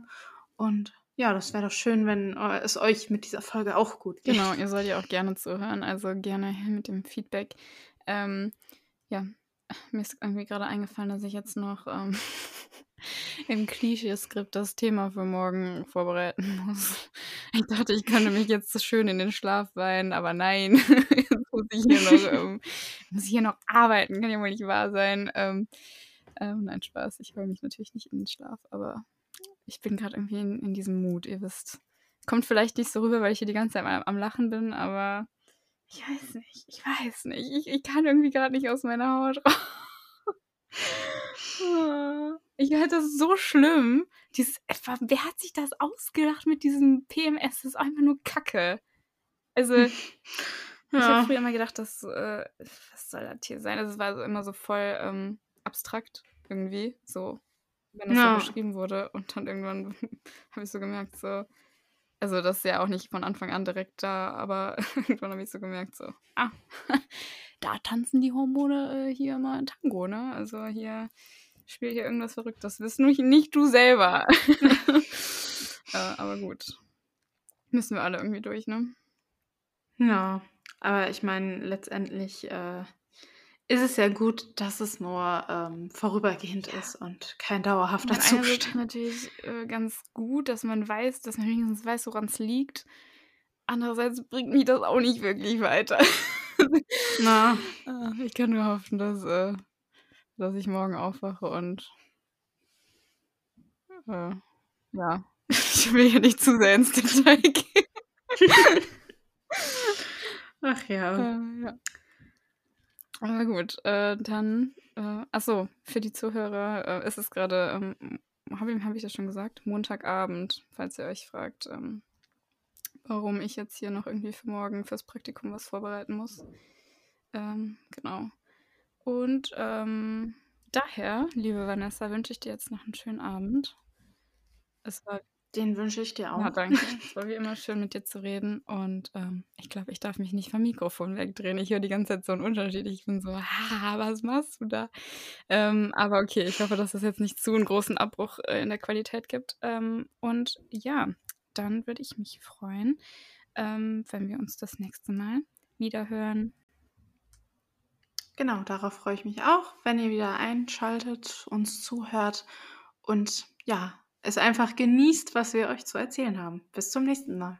Und ja, das wäre doch schön, wenn, äh, es euch mit dieser Folge auch gut geht. Genau, ihr sollt ja auch gerne zuhören, also gerne mit dem Feedback. Ähm, ja, mir ist irgendwie grade eingefallen, dass ich jetzt noch, ähm, [LAUGHS] im Klischeeskript das Thema für morgen vorbereiten muss. [LAUGHS] Ich dachte, ich könnte mich jetzt schön in den Schlaf weinen, aber nein, [LAUGHS] muss ich hier noch, [LAUGHS] ähm muss ich hier noch arbeiten, kann ja wohl nicht wahr sein. Ähm, Ähm, nein, Spaß. Ich heule mich natürlich nicht in den Schlaf, aber ich bin gerade irgendwie in, in diesem Mut, ihr wisst. Kommt vielleicht nicht so rüber, weil ich hier die ganze Zeit am, am Lachen bin, aber ich weiß nicht. Ich weiß nicht. Ich, ich kann irgendwie gerade nicht aus meiner Haut raus. [LAUGHS] Ich halte das so schlimm. Dieses, wer hat sich das ausgedacht mit diesem PMS? Das ist einfach nur Kacke. Also, [LAUGHS] ja. ich habe früher immer gedacht, dass, äh, was soll das hier sein? Also, es war so immer so voll ähm, abstrakt irgendwie, so, wenn das ja. so beschrieben wurde. Und dann irgendwann [LAUGHS] habe ich so gemerkt, so, also das ist ja auch nicht von Anfang an direkt da, aber [LAUGHS] irgendwann habe ich so gemerkt, so, ah, [LAUGHS] da tanzen die Hormone äh, hier mal Tango, ne? Also hier spielt hier irgendwas Verrücktes. Das nur nicht du selber. äh, aber gut. Müssen wir alle irgendwie durch, ne? Ja, aber ich meine, letztendlich äh, ist es ja gut, dass es nur ähm, vorübergehend ja. ist und kein dauerhafter und Zustand. ist natürlich äh, ganz gut, dass man weiß, dass man wenigstens weiß, woran es liegt. Andererseits bringt mich das auch nicht wirklich weiter. Na. Ah, [LAUGHS] ich kann nur hoffen, dass, äh, dass ich morgen aufwache und äh, ja, [LAUGHS] ich will hier nicht zu sehr ins Detail gehen. [LAUGHS] Ach ja. Äh, ja. Aber gut, äh, dann, äh, achso, für die Zuhörer äh, ist es gerade, ähm, habe hab ich das schon gesagt, Montagabend, falls ihr euch fragt, ähm, warum ich jetzt hier noch irgendwie für morgen fürs Praktikum was vorbereiten muss. Ähm, genau. Und ähm, daher, liebe Vanessa, wünsche ich dir jetzt noch einen schönen Abend. Es war den wünsche ich dir auch. Ja, danke. [LAUGHS] Es war wie immer schön, mit dir zu reden. Und ähm, ich glaube, ich darf mich nicht vom Mikrofon wegdrehen. Ich höre die ganze Zeit so einen Unterschied. Ich bin so, ah, was machst du da? Ähm, aber okay, ich hoffe, dass es jetzt nicht zu einen großen Abbruch äh, in der Qualität gibt. Ähm, und ja, dann würde ich mich freuen, ähm, wenn wir uns das nächste Mal wieder hören. Genau, darauf freue ich mich auch, wenn ihr wieder einschaltet, uns zuhört und ja, es einfach genießt, was wir euch zu erzählen haben. Bis zum nächsten Mal.